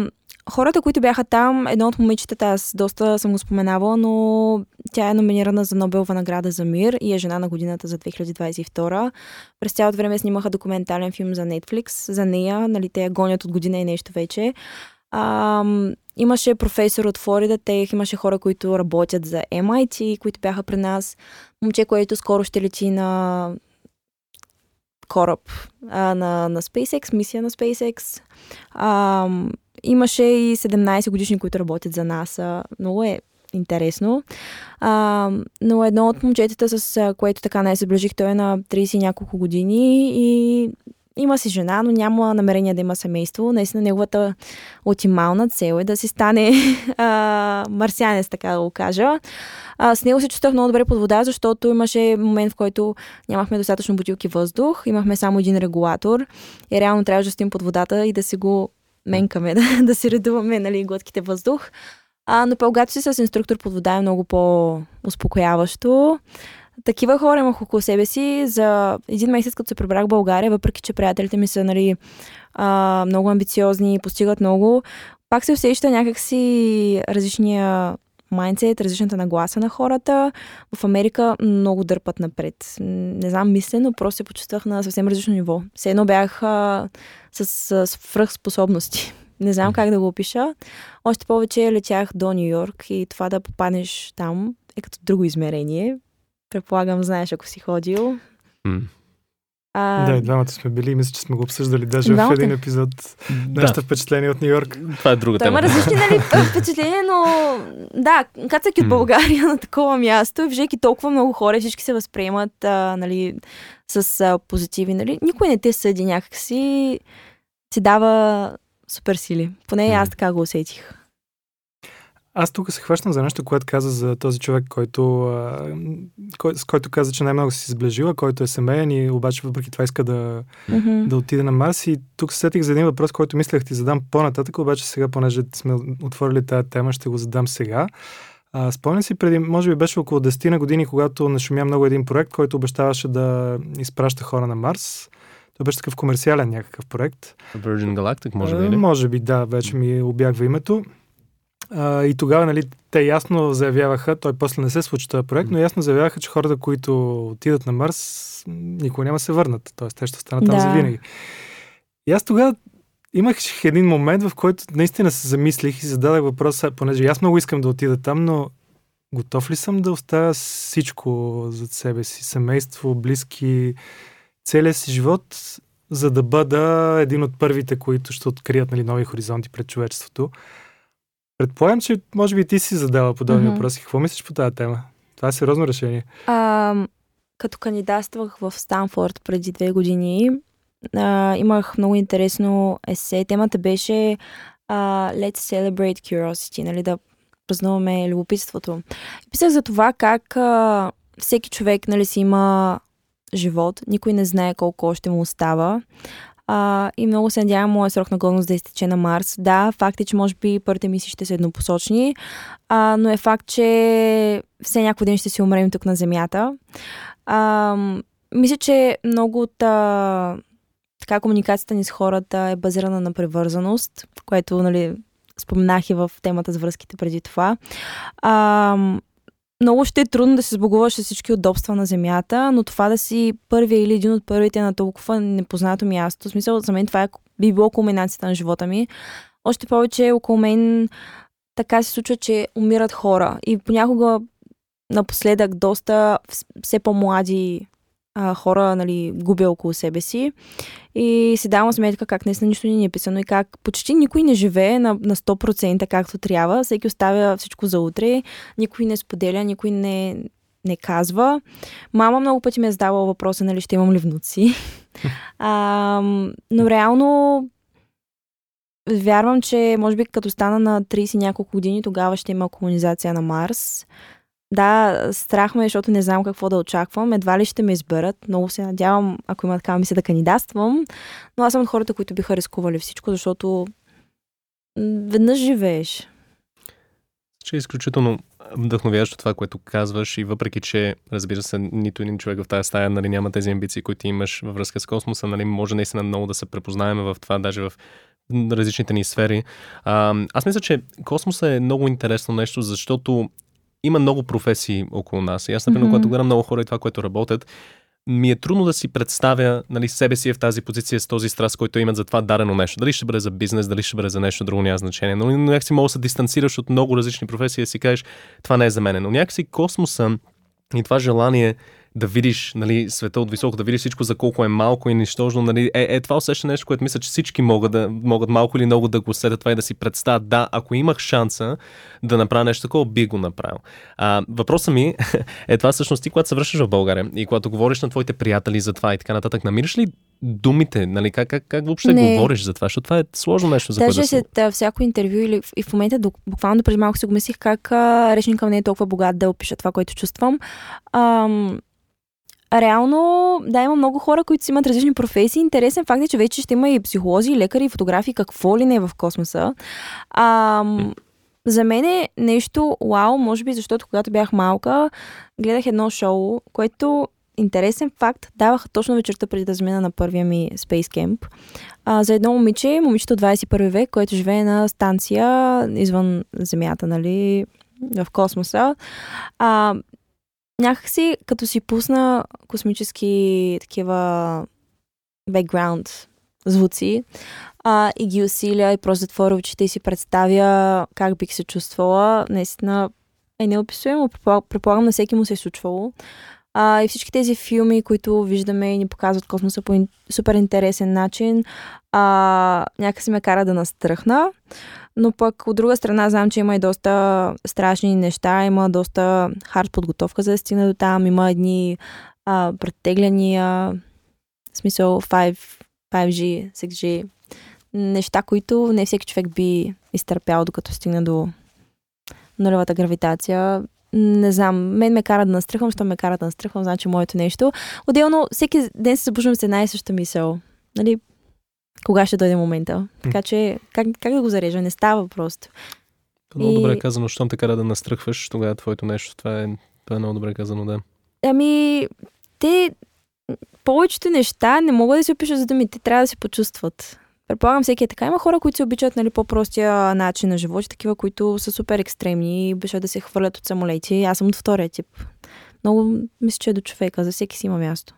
хората, които бяха там, едно от момичетата, аз доста съм го споменавала, но тя е номинирана за Нобелова награда за мир и е жена на годината за 2022. През цялото време снимаха документален филм за Netflix, за нея, нали, те я гонят от година и нещо вече. А, имаше професор от Флорида, те имаше хора, които работят за MIT, които бяха при нас. Момче, което скоро ще лети на кораб а, на, на SpaceX, мисия на SpaceX. А, Имаше и 17 годишни, които работят за нас. Много е интересно. А, но едно от момчетата, с което така не се ближих, той е на 30 няколко години и има си жена, но няма намерение да има семейство. Наистина неговата оптимална цел е да си стане а, марсианец, така да го кажа. А, с него се чувствах много добре под вода, защото имаше момент, в който нямахме достатъчно бутилки въздух, имахме само един регулатор и реално трябваше да стоим под водата и да си го менкаме, да, да си редуваме нали, глътките въздух. А, но когато си с инструктор под вода е много по-успокояващо. Такива хора имах около себе си. За един месец, като се прибрах в България, въпреки че приятелите ми са нали, а, много амбициозни и постигат много, пак се усеща някакси различния майндсет, различната нагласа на хората. В Америка много дърпат напред. Не знам, мисля, но просто се почувствах на съвсем различно ниво. Все едно бях а, с, с свръхспособности. Не знам как да го опиша. Още повече летях до Нью Йорк и това да попаднеш там е като друго измерение. Предполагам, знаеш, ако си ходил. А... Да, и двамата сме били. Мисля, че сме го обсъждали даже двамата? в един епизод. Да. Нашите впечатления от Нью Йорк. Това е друга Той тема. има различни нали, впечатления, но да, кацайки от България на такова място, виждайки толкова много хора, всички се възприемат а, нали, с а, позитиви. Нали. Никой не те съди някакси, си дава супер сили. Поне аз така го усетих. Аз тук се хващам за нещо, което каза за този човек, който, а, кой, с който каза, че най-много си сближила, който е семейен и обаче въпреки това иска да, Мгм. да отиде на Марс. И тук се сетих за един въпрос, който мислех ти задам по-нататък, обаче сега, понеже сме отворили тази тема, ще го задам сега. А, спомням си преди, може би беше около 10 на години, когато нашумя много един проект, който обещаваше да изпраща хора на Марс. Той беше такъв комерциален някакъв проект. Virgin Galactic, може би, А, или? Може би, да, вече ми обягва името. А, и тогава, нали, те ясно заявяваха, той после не се случи този проект, но ясно заявяваха, че хората, които отидат на Марс, никога няма да се върнат. Тоест, те ще останат там Да. за винаги. И аз тогава имах един момент, в който наистина се замислих и зададах въпроса, понеже аз много искам да отида там, но готов ли съм да оставя всичко зад себе си, семейство, близки, целия си живот, за да бъда един от първите, които ще открият нали, нови хоризонти пред човечеството. Предполагам, че може би ти си задала подобни Мгм. въпроси. Какво мислиш по тази тема? Това е сериозно решение. А, като кандидатствах в Станфорд преди две години, а, имах много интересно есе. Темата беше а, Let's celebrate curiosity, нали, да празнуваме любопитството. Писах за това как а, всеки човек нали, си има живот, никой не знае колко още му остава. А, и много се надявам моят срок на годност да изтече на Марс. Да, факт е, че може би първите мисии ще са еднопосочни, а, но е факт, че все някой ден ще си умрем тук на Земята. А, мисля, че много от а, така, комуникацията ни с хората е базирана на привързаност, което нали, споменах и в темата с връзките преди това. А, много ще е трудно да се сбогуваш с всички удобства на Земята, но това да си първия или един от първите на толкова непознато място, в смисъл за мен това е, би било кулминацията на живота ми. Още повече около мен така се случва, че умират хора и понякога напоследък доста вс- все по-млади а, хора нали, губя около себе си и си давам сметка как наистина нищо ни не е писано и как почти никой не живее на, на 100% както трябва. Всеки оставя всичко за утре, никой не споделя, никой не, не казва. Мама много пъти ми е задавала въпроса, нали, ще имам ли внуци. а, но реално вярвам, че може би като стана на 30 няколко години, тогава ще има колонизация на Марс. Да, страх ме, е, защото не знам какво да очаквам. Едва ли ще ме изберат. Много се надявам, ако има такава мисля, да кандидатствам. Но аз съм от хората, които биха рискували всичко, защото веднъж живееш. Че е изключително вдъхновяващо това, което казваш и въпреки, че разбира се, нито един човек в тази стая нали, няма тези амбиции, които имаш във връзка с космоса, нали, може наистина много да се препознаеме в това, даже в различните ни сфери. А, аз мисля, че космоса е много интересно нещо, защото има много професии около нас. И аз, например, Мгм. когато гледам много хора и това, което работят, ми е трудно да си представя нали, себе си е в тази позиция с този страст, който имат за това дарено нещо. Дали ще бъде за бизнес, дали ще бъде за нещо друго, няма значение. Но някакси мога да се дистанцираш от много различни професии и да си кажеш, това не е за мен. Но някакси космоса и това желание да видиш нали, света от високо, да видиш всичко за колко е малко и нищожно, нали, е, е това усещане нещо, което мисля, че всички могат, да, могат малко или много да го усетят това и да си представят, да, ако имах шанса да направя нещо такова, би го направил. А, въпросът ми е това всъщност ти, когато се връщаш в България и когато говориш на твоите приятели за това и така нататък, намираш ли думите, нали, как, как, как въобще Не. говориш за това, защото това е сложно нещо за което Даже да се... след а, всяко интервю или в- и в момента, буквално преди малко си го мислих как а, речника не е толкова богат да опиша това, което чувствам. Ам, реално, да, има много хора, които си имат различни професии. Интересен факт е, че вече ще има и психолози, и лекари, и фотографи, какво ли не е в космоса. Ам, за мен е нещо вау, може би защото когато бях малка, гледах едно шоу, което интересен факт даваха точно вечерта преди да замина на първия ми Space Camp. А, за едно момиче, момичето от 21 век, което живее на станция извън Земята, нали, в космоса. А, някакси, като си пусна космически такива бекграунд звуци а, и ги усиля и просто затворя очите и си представя как бих се чувствала, наистина е неописуемо. Предполагам, на всеки му се е случвало. А, и всички тези филми, които виждаме и ни показват космоса по супер интересен начин, а, някакси ме кара да настръхна. Но пък от друга страна знам, че има и доста страшни неща, има доста хард подготовка за да стигне до там, има едни а, претегляния, в смисъл 5, 5G, 6G, неща, които не всеки човек би изтърпял, докато стигне до нулевата гравитация. Не знам, мен ме кара да настръхвам, що ме кара да настръхвам, значи моето нещо. Отделно, всеки ден се събуждам с една и съща мисъл. Нали, кога ще дойде момента. Така че, как, как да го зарежа? Не става просто. Много И- добре казано, щом те кара да настръхваш, тогава твоето нещо. Това е, това е много добре казано, да. Ами, те, повечето неща не могат да се опишат за думи, те трябва да се почувстват. Предполагам, всеки е така. Има хора, които се обичат нали, по-простия начин на живот, такива, които са супер екстремни и обичат да се хвърлят от самолети. Аз съм от втория тип. Много мисля, че е до човека. За всеки си има място.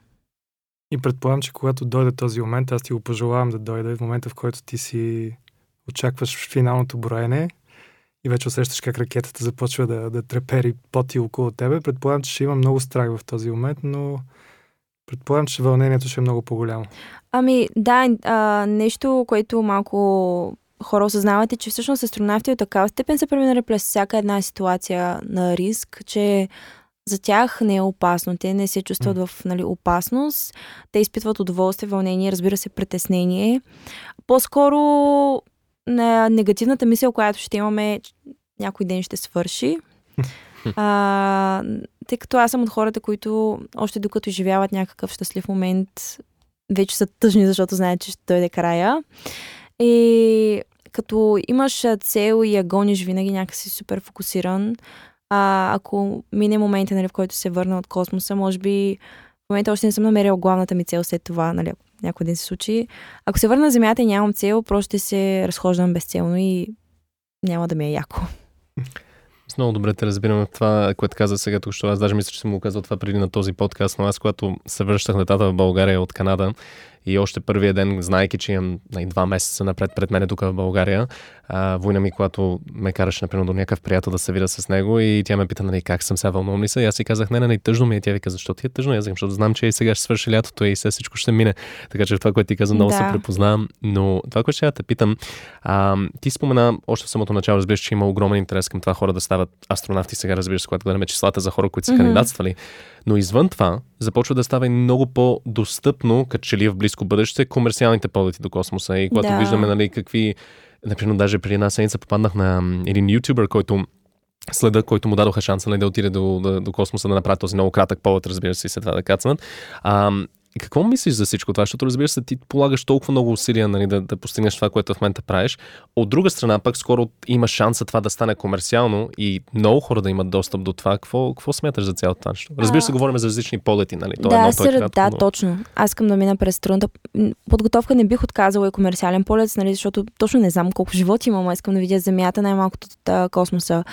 И предполагам, че когато дойде този момент, аз ти го пожелавам да дойде в момента, в който ти си очакваш финалното броене и вече усещаш как ракетата започва да, да трепери поти около тебе. Предполагам, че ще има много страх в този момент, но предполагам, че вълнението ще е много по-голямо. Ами, да, а, нещо, което малко хора осъзнават е, че всъщност астронавти от такава степен са преминали през всяка една ситуация на риск, че за тях не е опасно. Те не се чувстват в нали, опасност. Те изпитват удоволствие, вълнение, разбира се, притеснение. По-скоро на негативната мисъл, която ще имаме, някой ден ще свърши. А, тъй като аз съм от хората, които още докато изживяват някакъв щастлив момент, вече са тъжни, защото знаят, че ще дойде края. И като имаш цел и я гониш винаги някакси супер фокусиран, а, ако мине момента, нали, в който се върна от космоса, може би в момента още не съм намерила главната ми цел след това, нали, някой ден се случи. Ако се върна на Земята и нямам цел, просто ще се разхождам безцелно и няма да ми е яко. С много добре те разбирам това, което каза сега тук, що аз даже мисля, че съм го казал това преди на този подкаст, но аз когато се връщах летата в България от Канада и още първия ден, знаеки, че имам най- два месеца напред пред мене тук в България, а, война ми, когато ме караше, например, до някакъв приятел да се видя с него и тя ме пита, нали, как съм сега, вълнувам ли се? И аз си казах, не, не, не, тъжно ми е. Тя вика, защо ти е тъжно? Аз защото знам, че и сега ще свърши лятото и все всичко ще мине. Така че това, което ти каза, много Да. се препознавам. Но това, което ще я те питам, а, ти спомена още в самото начало, разбираш, че има огромен интерес към това хора да стават астронавти. Сега разбираш, когато гледаме числата за хора, които са Мгм. кандидатствали. Но извън това, започва да става и много по-достъпно, като че ли в близко бъдеще, комерциалните полети до космоса. И когато Да. виждаме, нали, какви... Например, даже преди една седмица попаднах на един ютубър, който следа, който му дадоха шанса нали, да отиде до, до, до космоса, да направи този много кратък полет, разбира се, и след това да кацнат. А, какво мислиш за всичко това? Защото, разбира се, ти полагаш толкова много усилия нали, да, да постигнеш това, което в момента правиш. От друга страна, пък скоро има шанса това да стане комерциално и много хора да имат достъп до това. Какво, какво смяташ за цялото това нещо? Разбира се, А, говорим за различни полети, нали? То е да, едно, то е кратко, да, но- точно. Аз искам да мина през трудната подготовка. Не бих отказала и комерциален полет, нали, защото точно не знам колко живот имам, а искам да видя Земята, най-малкото от космоса.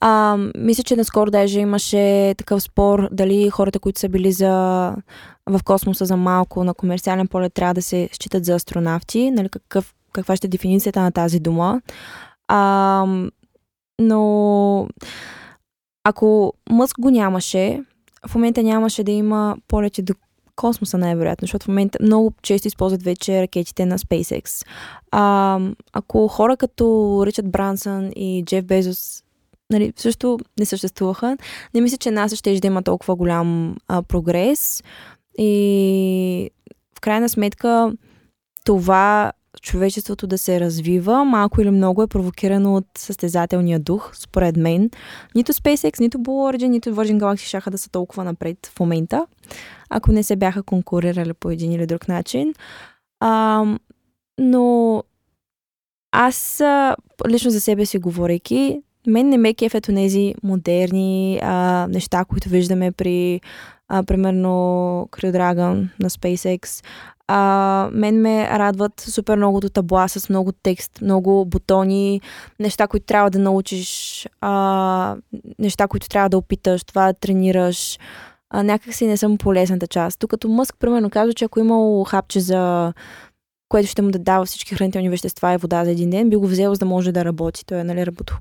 А, мисля, че наскоро даже имаше такъв спор дали хората, които са били за в космоса за малко на комерциален полет трябва да се считат за астронавти, нали, какъв, каква ще е дефиницията на тази дума. А, но ако Мъск го нямаше, в момента нямаше да има полети до космоса най-вероятно, защото в момента много често използват вече ракетите на SpaceX. А, ако хора като Ричард Брансън и Джеф Безос нали, също не съществуваха, не мисля, че НАСА ще има толкова голям а, прогрес и в крайна сметка това човечеството да се развива, малко или много е провокирано от състезателния дух, според мен. Нито SpaceX, нито Blue Origin, нито Virgin Galaxy шаха да са толкова напред в момента, ако не се бяха конкурирали по един или друг начин. А, но аз лично за себе си говорейки, мен не ме кефят тези модерни а, неща, които виждаме при, а, примерно, Crew Dragon на SpaceX. А, мен ме радват супер многото табла с много текст, много бутони, неща, които трябва да научиш, а, неща, които трябва да опиташ, това да тренираш. А, някак си не съм полезната част. Докато Мъск, примерно, казва, че ако имал хапче за което ще му да дава всички хранителни вещества и вода за един ден, би го взел, за да може да работи. Той е, нали, работо,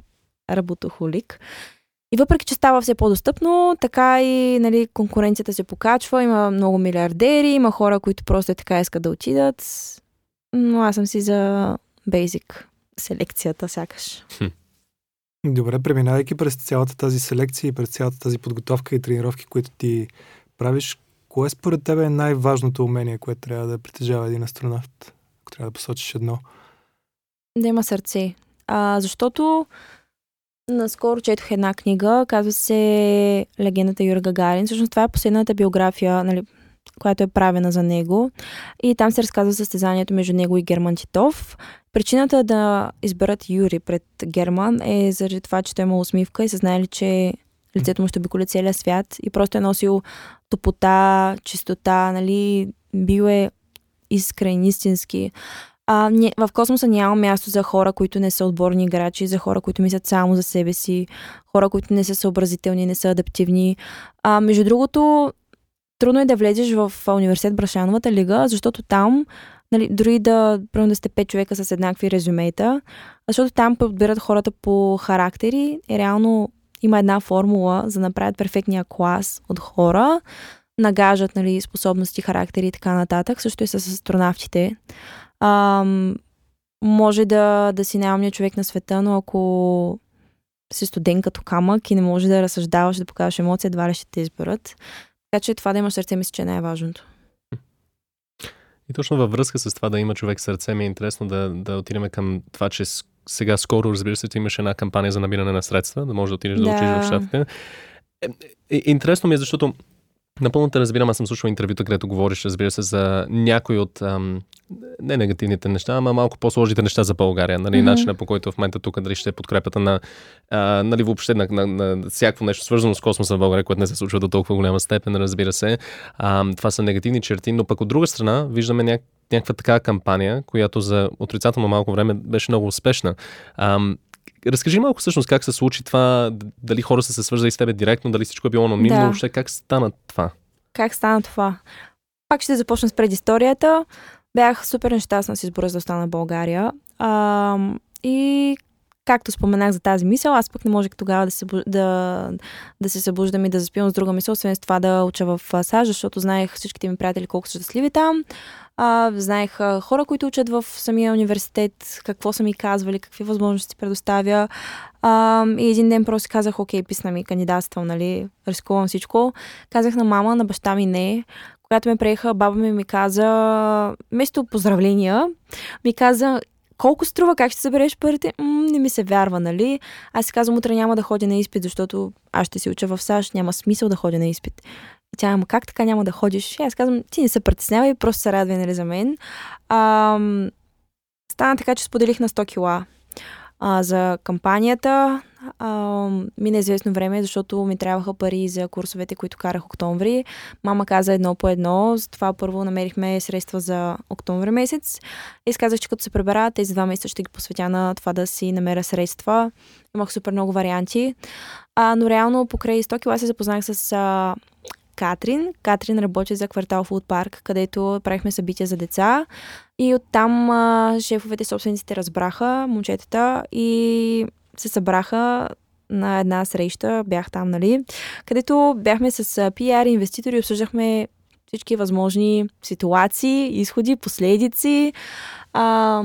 работохолик. И въпреки, че става все по-достъпно, така и нали, конкуренцията се покачва, има много милиардери, има хора, които просто е така искат да отидат. Но аз съм си за basic селекцията, сякаш. Добре, преминавайки през цялата тази селекция и през цялата тази подготовка и тренировки, които ти правиш, кое според тебе е най-важното умение, което трябва да притежава един астронавт? Ако трябва да посочиш едно. Да има сърце. А, защото Наскоро четох една книга, казва се Легендата Юра Гагарин. Всъщност това е последната биография, нали, която е правена за него. И там се разказва състезанието между него и Герман Титов. Причината да изберат Юри пред Герман е заради това, че той има усмивка и са знаели, че лицето му ще обиколи целия свят и просто е носил топота, чистота, нали, бил е искрен, истински. А, не, в космоса няма място за хора, които не са отборни играчи, за хора, които мислят само за себе си, хора, които не са съобразителни, не са адаптивни. А, между другото, трудно е да влезеш в университет Брашановата лига, защото там, нали, дори да, да сте пет човека с еднакви резюмейта, защото там подбират хората по характери и реално има една формула за да направят перфектния клас от хора, нагажат нали, способности, характери и така нататък. Също и с астронавтите. Ам, може да, да си най човек на света, но ако си студент като камък и не може да разсъждаваш, да покажеш емоция, едва ли ще те изберат. Така че това да имаш сърце, мисля, че е най-важното. И точно във връзка с това да има човек сърце, ми е интересно да, да отидем към това, че сега скоро, разбира се, ти имаш една кампания за набиране на средства, да можеш да отидеш да, да учиш в щатите. Е, е, интересно ми е, защото Напълно те разбирам, аз съм слушал интервюта, където говориш, разбира се, за някои от ам, не негативните неща, ама малко по-сложните неща за България. Нали, mm-hmm. Начина по който в момента тук дали ще е подкрепата на, а, нали, въобще на, на, на, на всяко нещо свързано с космоса в България, което не се случва до толкова голяма степен, разбира се. А, това са негативни черти, но пък от друга страна виждаме ня, някаква такава кампания, която за отрицателно малко време беше много успешна. А, Разкажи малко всъщност как се случи това, дали хора са се свързали с теб директно, дали всичко е било анонимно, да. въобще как стана това? Как стана това? Пак ще започна с предисторията. Бях супер нещастна с избора за да остана в България. А, и както споменах за тази мисъл, аз пък не можех тогава да се, да, да се събуждам и да заспивам с друга мисъл, освен с това да уча в САЩ, защото знаех всичките ми приятели колко са щастливи там. А, знаех хора, които учат в самия университет, какво са ми казвали, какви възможности предоставя. А, и един ден просто казах, окей, писна ми, кандидатствам, нали, рискувам всичко. Казах на мама, на баща ми не. Когато ме приеха, баба ми ми каза, вместо поздравления, ми каза, колко струва, как ще събереш парите? М- не ми се вярва, нали? Аз си казвам, утре няма да ходя на изпит, защото аз ще си уча в САЩ, няма смисъл да ходя на изпит. И тя, ама как така няма да ходиш? И аз казвам, ти не се притеснявай, просто се радвай, нали, за мен. А, стана така, че споделих на 100 кила а, за кампанията. А, мина известно време, защото ми трябваха пари за курсовете, които карах октомври. Мама каза едно по едно, затова първо намерихме средства за октомври месец. И казах, че като се пребера, тези два месеца ще ги посветя на това да си намеря средства. Имах супер много варианти. А, но реално покрай 100 кила се запознах с а, Катрин. Катрин работи за квартал Фуд Парк, където правихме събития за деца. И оттам а, шефовете, собствениците разбраха момчетата и се събраха на една среща, бях там, нали, където бяхме с PR инвеститори, обсъждахме всички възможни ситуации, изходи, последици. А,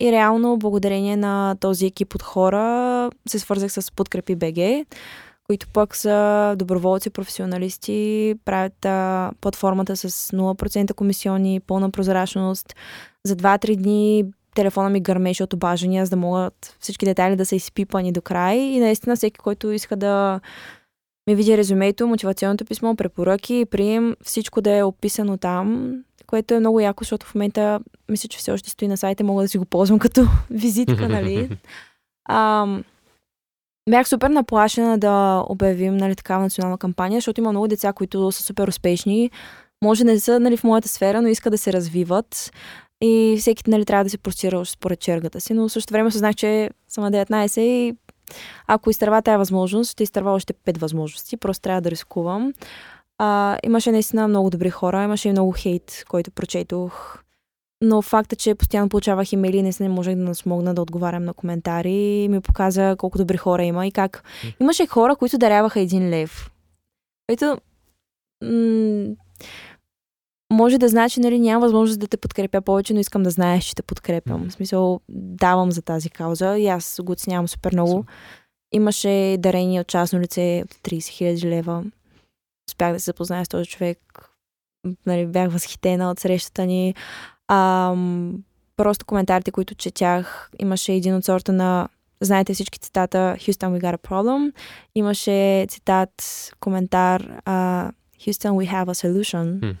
и реално, благодарение на този екип от хора, се свързах с Подкрепи БГ, които пък са доброволци, професионалисти, правят а, платформата с 0% комисиони, пълна прозрачност. За 2-3 дни телефона ми гърмеше от обаждания, за да могат всички детайли да са изпипани до край. И наистина всеки, който иска да ми види резюмето, мотивационното писмо, препоръки, прием, всичко да е описано там, което е много яко, защото в момента мисля, че все още стои на сайта, мога да си го ползвам като визитка, нали? Ам, Бях супер наплашена да обявим нали, такава национална кампания, защото има много деца, които са супер успешни. Може не са нали, в моята сфера, но искат да се развиват. И всеки нали, трябва да се простира според чергата си. Но в същото време съзнах, че съм на 19 и ако изтърва тази възможност, ще изтърва още 5 възможности. Просто трябва да рискувам. А, имаше наистина много добри хора, имаше и много хейт, който прочетох но факта, че постоянно получавах имейли, не не можех да насмогна да отговарям на коментари, ми показа колко добри хора има и как. Имаше хора, които даряваха един лев. Ето, м- може да значи, нали, няма възможност да те подкрепя повече, но искам да знаеш, че те подкрепям. В смисъл, давам за тази кауза и аз го оценявам супер много. Имаше дарение от частно лице от 30 000 лева. Успях да се запозная с този човек. Нали, бях възхитена от срещата ни. А, просто коментарите, които четях, имаше един от сорта на знаете всички цитата Houston we got a problem. Имаше цитат, коментар uh, Houston we have a solution.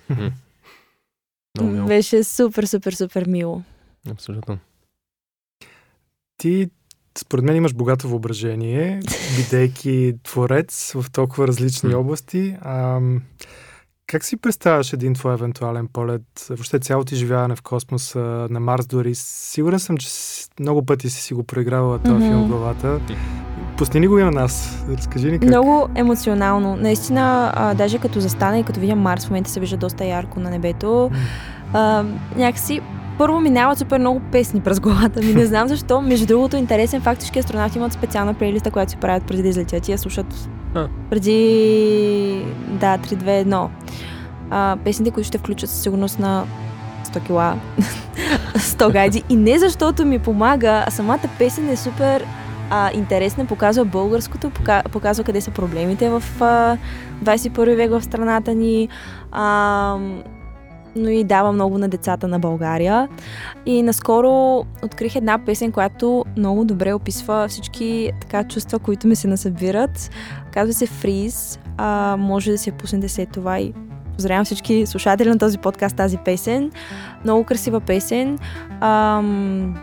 Беше супер, супер, супер мило. Абсолютно. Ти, според мен, имаш богато въображение, бидейки творец в толкова различни области. А, как си представяш един твой евентуален полет? Въобще цялото ти живяване в космоса, на Марс дори. Сигурен съм, че много пъти си си го проигравала този Мгм. филм в главата. Пусни ни го и на нас. Разкажи ни как. Много емоционално. Наистина, а, даже като застана и като видя Марс, в момента се вижда доста ярко на небето. А, някакси първо минават супер много песни през главата ми. Не знам защо. Между другото, интересен факт, всички астронавти имат специална плейлиста, която си правят преди да излетят и я слушат А. преди... Да, 3-2-1. А, песните, които ще включат със сигурност на 100 кила, 100 гайди. И не защото ми помага, а самата песен е супер а, интересна, показва българското, пока- показва къде са проблемите в а, 21 век в страната ни. А, но и дава много на децата на България. И наскоро открих една песен, която много добре описва всички така чувства, които ми се насъбират. Казва се Фриз. А, може да се пуснете след това и поздравявам всички слушатели на този подкаст тази песен. Много красива песен. Ам,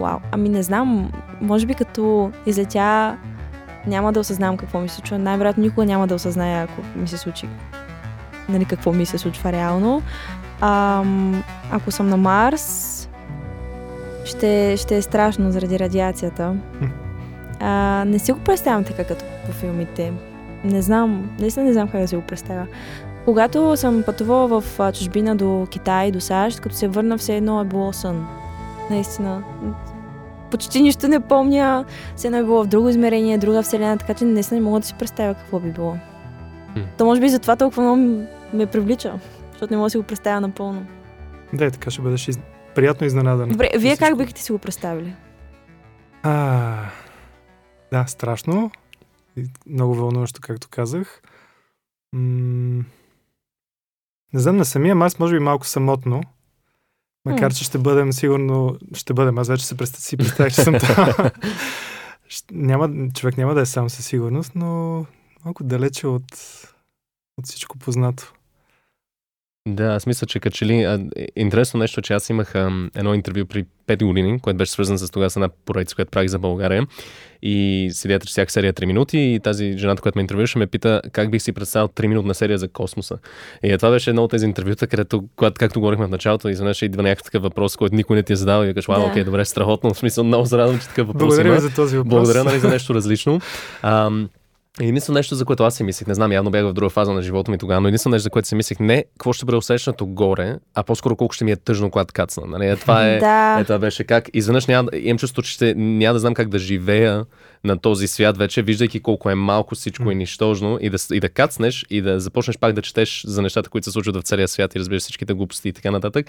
вау, ами не знам, може би като излетя няма да осъзнавам какво ми се случва. Най-вероятно никога няма да осъзная, ако ми се случи нали, какво ми се случва реално. Ам, ако съм на Марс, ще, ще е страшно заради радиацията. А, не си го представям така като по филмите. Не знам, наистина не знам как да си го представя. Когато съм пътувала в а, чужбина до Китай, до САЩ, като се върна, все едно е било сън. Наистина. Почти нищо не помня. Все едно е било в друго измерение, друга вселена, така че наистина не мога да си представя какво би било. То може би затова толкова много ме привлича, защото не мога да си го представя напълно. Да, така ще бъдеш из... приятно изненадан. Добре, вие Всичко. как бихте си го представили? А, да, страшно. И много вълнуващо, както казах. М- не знам, на самия Марс може би малко самотно. Макар, че ще бъдем сигурно... Ще бъдем, аз вече се представ, си представях, че съм там. Няма, човек няма да е сам със сигурност, но малко далече от, от всичко познато. Да, аз мисля, че като че ли... а, е- Интересно нещо, че аз имах едно интервю при 5 години, което беше свързано с тогава с една поредица, която правих за България. И седята всяка серия 3 минути и тази жената, която ме интервюваше, ме пита как бих си представил 3 минутна серия за космоса. И е, това беше едно от тези интервюта, където, когато, както говорихме в началото, изведнъж идва някакъв такъв въпрос, който никой не ти е задал и кажеш, вау, Да. окей, добре, страхотно, в смисъл много се радвам, че такъв въпрос Благодаря има. за този въпрос. Благодаря нали, за нещо различно. Ам, единствено нещо, за което аз си мислех, не знам, явно бях в друга фаза на живота ми тогава, но единствено нещо, за което си мислех, не какво ще бъде усещането горе, а по-скоро колко ще ми е тъжно, когато кацна. Нали? Е, Това е, да. е, това беше как. Изведнъж няма, имам чувство, че ще, няма да знам как да живея на този свят вече, виждайки колко е малко всичко и нищожно и да, и да кацнеш и да започнеш пак да четеш за нещата, които се случват в целия свят и разбираш всичките глупости и така нататък.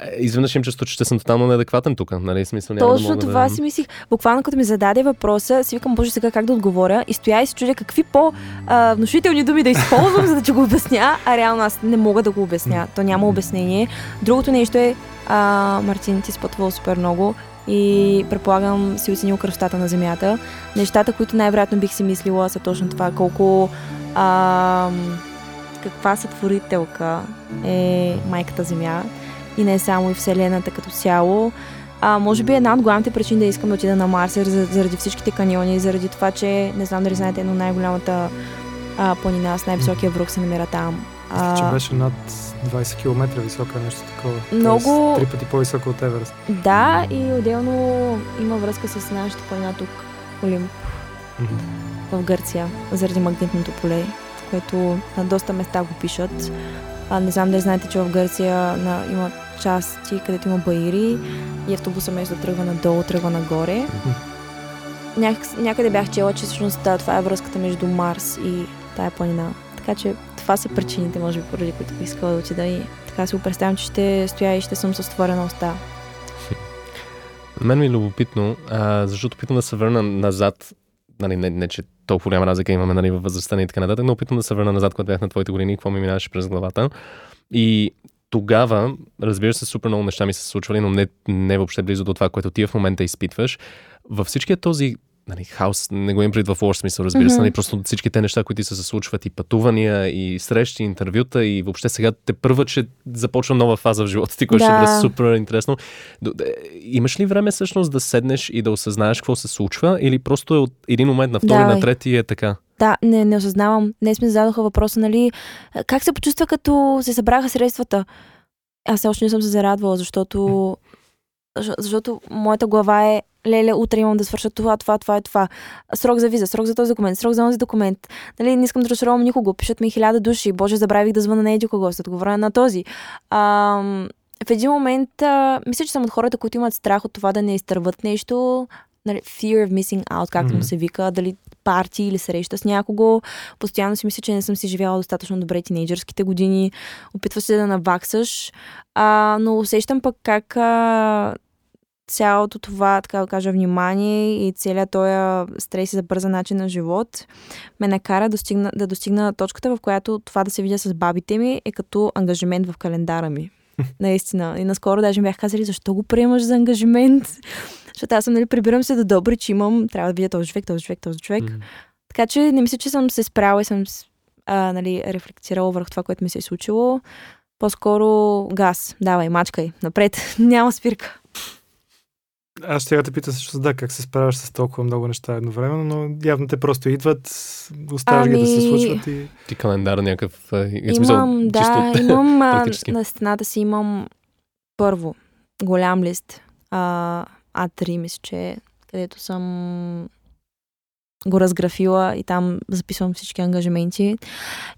Е, Изведнъж имам чувство, че ще съм тотално неадекватен тук. Нали? Смисъл, няма Точно да мога това да... си мислих. Буквално като ми зададе въпроса, си викам, боже, сега как да отговоря. И стоя и се чудя какви по-внушителни думи да използвам, за да ти го обясня. А реално аз не мога да го обясня. То няма обяснение. Другото нещо е, а, Мартин, ти си пътувал супер много и предполагам си оценил красотата на Земята. Нещата, които най-вероятно бих си мислила са точно това, колко а, каква сътворителка е майката Земя и не само и Вселената като цяло. А, може би една от главните причини да искам да отида на Марс е за- заради всичките каньони, заради това, че не знам дали знаете, но най-голямата а, планина с най-високия връх се намира там. Мисля, че А, беше над 20 км висока, нещо такова. Много- Тоест, три пъти по-висока от Еверест. да, и отделно има връзка с нашата планина тук, Олимп, в Гърция, заради магнитното поле, което на доста места го пишат. А, не знам дали знаете, че в Гърция на, има части, където има баири и автобуса вместо да тръгва надолу, тръгва нагоре. Някак, някъде бях чела, че всъщност да, това е връзката между Марс и тая планина. Така че това са причините, може би, поради които бих искала да отида и така си го представям, че ще стоя и ще съм с отворена уста. Мен ми е любопитно, а, защото опитвам да се върна назад, нали, не, не, че толкова голяма разлика имаме нали, във възрастта и така нататък, но опитвам да се върна назад, когато бях на твоите години, какво ми минаваше през главата. И тогава, разбира се, супер много неща ми се случвали, но не, не въобще близо до това, което ти в момента изпитваш. във всичкия този нали, хаос, не го имам пред в лош смисъл, разбира се, Мгм. нали, просто всички те неща, които ти се случват и пътувания, и срещи, и интервюта, и въобще сега те първа, че започва нова фаза в живота ти, което ще бъде супер интересно. Де- Имаш ли време всъщност да седнеш и да осъзнаеш какво се случва, или просто е от един момент на втори, Да, на трети е така? Да, не, не осъзнавам. Днес ми зададоха въпроса, нали, как се почувства като се събраха средствата? Аз още не съм се зарадвала, защото, защо- защото моята глава е леле, утре имам да свърша това, това, това и това. Срок за виза, срок за този документ, срок за този документ. Нали, не искам да разочаровам никого. Пишат ми хиляда души. Боже, забравих да звъна на еди кого, след отговоря на този. Ам, в един момент, а, мисля, че съм от хората, които имат страх от това да не изтърват нещо. Нали, fear of missing out, както му се вика, дали парти или среща с някого. Постоянно си мисля, че не съм си живяла достатъчно добре тинейджърските години. Опитваш се да наваксаш. А, но усещам пък как а, цялото това, така да кажа, внимание и целият този стрес и за бърза начин на живот ме накара да, стигна, да достигна точката, в която това да се видя с бабите ми е като ангажимент в календара ми. Наистина. И наскоро даже бях казали, защо го приемаш за ангажимент? Защото аз съм, нали, прибирам се до добри, че имам, трябва да видя този човек, този човек, този човек. М. Така че не мисля, че съм се справила и съм а, нали, рефлектирала върху това, което ми се е случило. По-скоро газ. Давай, мачкай. Напред. Няма спирка. Аз ще те питам също да, как се справяш с толкова много неща едновременно, но явно те просто идват, оставяш ги да се Ами- случват и... Ти календар някакъв... а, и- в смисъл, Имам, да, чисто- имам на стената си имам първо голям лист а, А3, мисля, че е, където съм го разграфила и там записвам всички ангажименти.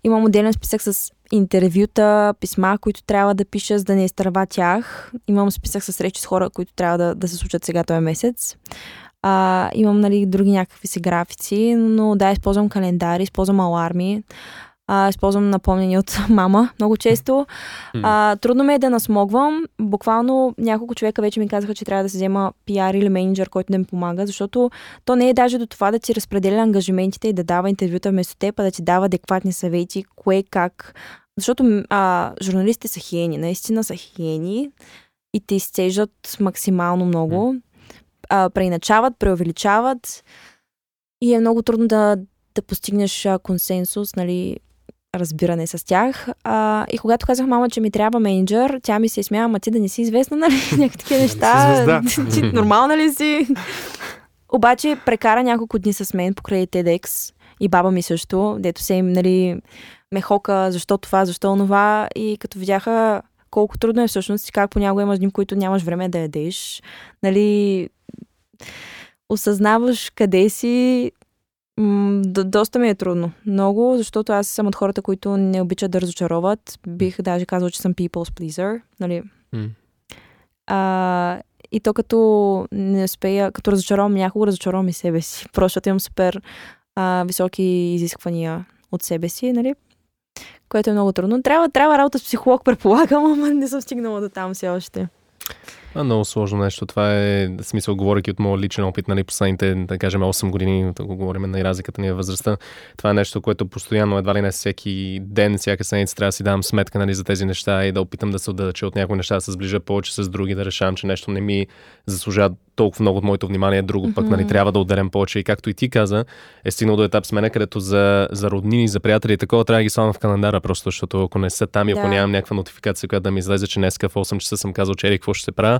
Имам отделен списък с интервюта, писма, които трябва да пиша, за да не изтърва тях. Имам списък с срещи с хора, които трябва да, да се случат сега този месец. А, имам нали, други някакви си графици, но да, използвам календари, използвам аларми. А, използвам напомнения от мама много често. А, трудно ми е да насмогвам. Буквално няколко човека вече ми казаха, че трябва да се взема пиар или менеджер, който да ми помага, защото то не е даже до това да ти разпределя ангажиментите и да дава интервюта вместо теб, а да ти дава адекватни съвети, кое как. Защото а, журналистите са хиени, наистина са хиени и те изцежат максимално много. А, преиначават, преувеличават и е много трудно да, да постигнеш консенсус, нали, разбиране с тях. А, и когато казах мама, че ми трябва менеджер, тя ми се смява, ама ти да не си известна, нали? Някакви такива неща. ти нормална ли си? Обаче прекара няколко дни с мен покрай TEDx и баба ми също, дето се им, нали, ме хока, защо това, защо онова. И като видяха колко трудно е всъщност как понякога имаш дни, които нямаш време да ядеш, нали, осъзнаваш къде си, М, до, доста ми е трудно. Много, защото аз съм от хората, които не обичат да разочароват. Бих даже казал, че съм people's pleaser. Нали? М. А, и то като не успея, като разочаровам някого, разочаровам и себе си. Просто защото имам супер а, високи изисквания от себе си, нали? Което е много трудно. Трябва, трябва работа с психолог, предполагам, ама не съм стигнала до там все още. А, много сложно нещо. Това е, смисъл, говоряки от моят личен опит, нали, последните, да кажем, 8 години, да го говорим на и разликата ни във възрастта. Това е нещо, което постоянно, едва ли не всеки ден, всяка седмица трябва да си давам сметка нали, за тези неща и да опитам да се отдалеча от някои неща, да се сближа повече с други, да решавам, че нещо не ми заслужава толкова много от моето внимание, друго пък, Мгм. нали, трябва да отделям повече. И както и ти каза, е стигнал до етап с мен, където за, за роднини, за приятели и такова трябва да ги слагам в календара, просто защото ако не са там и ако Да. нямам някаква нотификация, която да ми излезе, че днес в 8 часа съм казал, че еди, какво ще се правя,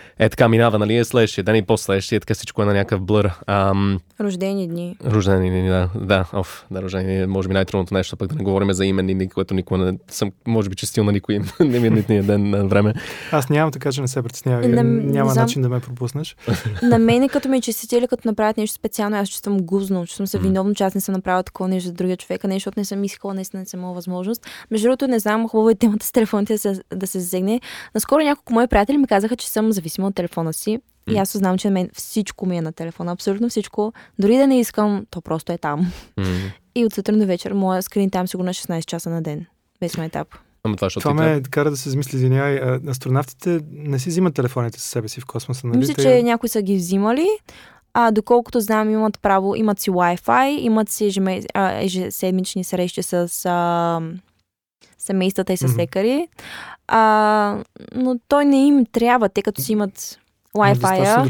е така минава, нали, е следващия ден и по-следващия, така всичко е на някакъв блър. Ам, Рождени дни. рождени дни, да, да, оф, да, рождени дни, може би най-трудното нещо, пък да не говорим за именни дни, което никога не съм, може би честил на никой не ми е нитния ден на време. Аз нямам, така че не се притеснявай. Не Няма знам. начин да ме пропуснеш. На мене като ме честители, като направят нещо специално, аз чувствам гузно, чувствам се виновно, че аз не съм направила такова нещо за другия човек, а не защото не съм искала, наистина не съм имала възможност. Между другото, не знам, хубаво е темата с телефоните да се, да се засегне. Наскоро няколко мои приятели ми казаха, че съм зависима от телефона си. И аз знам, че на мен всичко ми е на телефона, абсолютно всичко. Дори да не искам, то просто е там. М. И от сутрин до вечер, моя скрин там сигурно е 16 часа на ден. Без етап. Ама това, защото Това ме кара да се замисли, извинявай, астронавтите не си взимат телефоните със себе си в космоса, нали? Мисля, че някои са ги взимали. А, доколкото знам, имат право, имат си Wi-Fi, имат си ежеседмични срещи с а, семействата и с лекари. А, но той не им трябва, те като си имат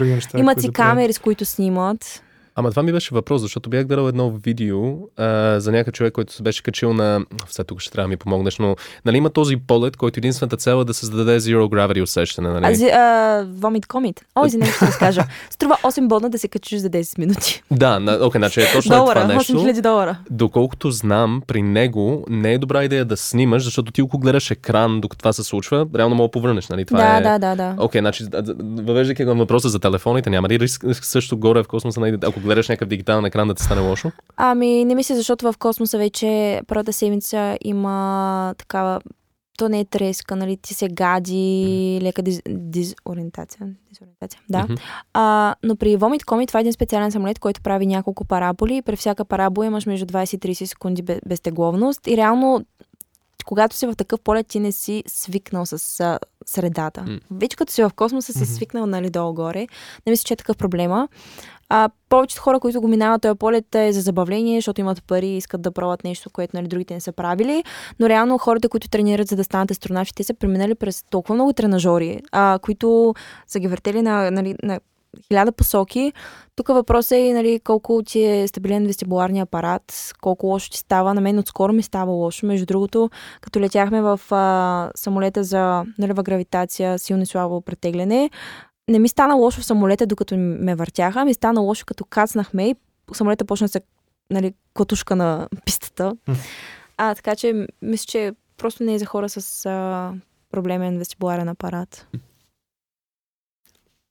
неща, Имат си камери, с които снимат. Ама това ми беше въпрос, защото бях гледал едно видео а, за някакъв човек, който се беше качил на... Все тук ще трябва да ми помогнеш, но нали, има този полет, който единствената цел е да създаде zero gravity усещане. Нали? А, зи- а, вомит комит. О, извинете, ще разкажа. Струва 8 бона да се качиш за 10 минути. Да, на, окей, значи е точно е долара, това нещо. 8000 долара. Доколкото знам, при него не е добра идея да снимаш, защото ти ако гледаш екран, докато това се случва, реално мога да повърнеш, нали? Това да, е... да, да, да. Окей, значи, въвеждайки въпроса за телефоните, няма ли риск също горе в космоса, нали, ако гледаш някакъв дигитален екран да ти стане лошо? Ами, не мисля, защото в космоса вече първата седмица има такава то не е треска, нали, ти се гади, лека диз, дизориентация. дизориентация да. Мгм. А, но при Vomit Comet това е един специален самолет, който прави няколко параболи и при всяка парабола имаш между 20 и 30 секунди бе- безтегловност и реално когато си в такъв полет, ти не си свикнал с а, средата. М. Вече като си в космоса, си Мгм. свикнал нали, долу-горе. Не мисля, че е такъв проблема. А, повечето хора, които го минават този полет е за забавление, защото имат пари и искат да пробват нещо, което нали, другите не са правили. Но реално хората, които тренират за да станат астронавти, те са преминали през толкова много тренажери, а, които са ги въртели на, нали, на хиляда посоки. Тук въпросът е нали, колко ти е стабилен вестибуларния апарат, колко лошо ти става. На мен отскоро ми става лошо. Между другото, като летяхме в а, самолета за нулева гравитация, силно и слабо претегляне, не ми стана лошо в самолета, докато ме въртяха, ми стана лошо като кацнахме и самолета почна да се нали, котушка на пистата. А, така че мисля, че просто не е за хора с а, проблемен вестибуларен апарат.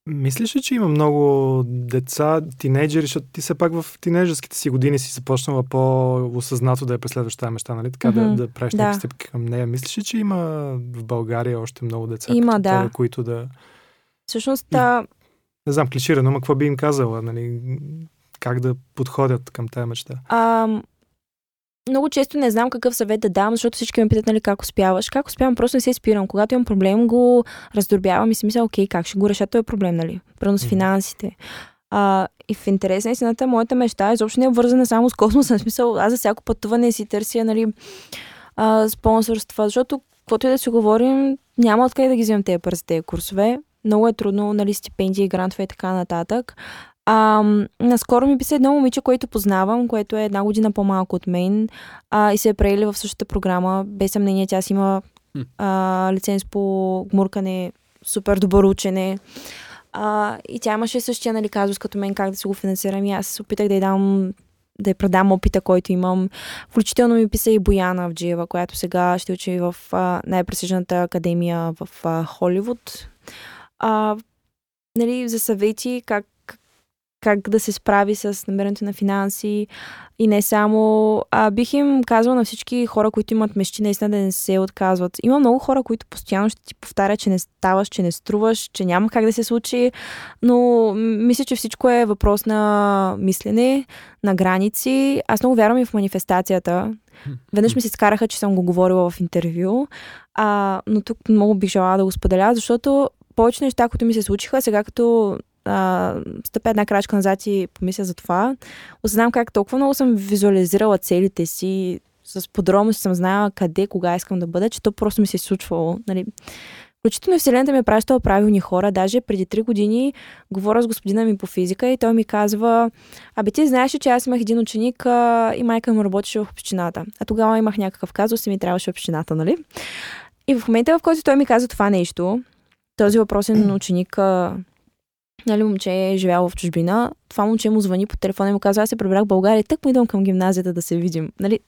Мислиш ли, че има много деца, тинейджери, защото ти все пак в тинейджерските си години си започнала по-осъзнато да я преследваш тази мечта, нали? Така Мгм, да, да правиш да. стъпки към нея. Мислиш ли, че има в България още много деца, Има, да. тебе, които да... Всъщност, а, Не знам, клиширано, но какво би им казала, нали? Как да подходят към тази мечта? А, много често не знам какъв съвет да дам, защото всички ме питат, нали, как успяваш. Как успявам, просто не се спирам. Когато имам проблем, го раздробявам и си мисля, окей, как ще го реша този проблем, нали? Пръвно с финансите. А, и в интерес на истината, моята мечта изобщо не е вързана само с космоса. В смисъл, аз за всяко пътуване си търся, нали, а, спонсорства, защото каквото и да си говорим, няма откъде да ги вземем тези пари за тези курсове. Много е трудно, нали, стипендии, грантове и така нататък. А, наскоро ми писа едно момиче, което познавам, което е една година по-малко от мен а, и се е преели в същата програма. Без съмнение, тя си има а, лиценз по гмуркане, супер добър учене. А, и тя имаше същия нали, казус като мен, как да си го финансирам. И аз се опитах да й дам да й предам опита, който имам. Включително ми писа и Бояна Авджиева, която сега ще учи в а, най-престижната академия в а, Холивуд. А, нали, за съвети как, как да се справи с намирането на финанси и не само. А, бих им казала на всички хора, които имат мечти, наистина да не се отказват. Има много хора, които постоянно ще ти повтарят, че не ставаш, че не струваш, че няма как да се случи, но мисля, че всичко е въпрос на мислене, на граници. Аз много вярвам и в манифестацията. Веднъж ми се скараха, че съм го говорила в интервю, а, но тук много бих желала да го споделя, защото повече неща, които ми се случиха, сега като а, стъпя една крачка назад и помисля за това, осъзнавам как толкова много съм визуализирала целите си, с подробности съм знаела къде, кога искам да бъда, че то просто ми се е случвало. Нали. Включително Вселената ми е пращала правилни хора. Даже преди три години говоря с господина ми по физика и той ми казва, абе ти знаеш че аз имах един ученик а, и майка му работеше в общината. А тогава имах някакъв казус и ми трябваше общината, нали? И в момента, в който той ми каза това нещо, този въпросен ученик, а, нали, момче е живяло в чужбина, това момче му звъни по телефона и му казва, аз се прибрах в България, тък му идвам към гимназията да се видим. Нали,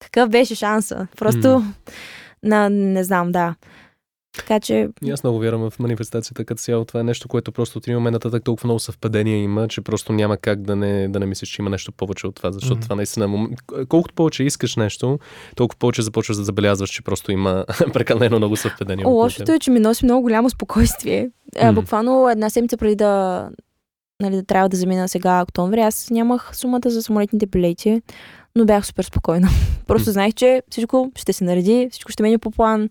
какъв беше шанса? Просто, на, не знам, да. Така че, И аз много вярвам в манифестацията като цяло. Това е нещо, което просто от един момент нататък толкова много съвпадения има, че просто няма как да не, да не мислиш, че има нещо повече от това. Защото Мгм. това наистина... мом- Колкото повече искаш нещо, толкова повече започваш да забелязваш, че просто има прекалено много съвпадения. лошото е, че ми носи много голямо спокойствие. М. буквално една седмица преди да, нали, да трябва да замина сега октомври, аз нямах сумата за самолетните билети, но бях супер спокойна. Просто знаех, че всичко ще се нареди, всичко ще мине по план.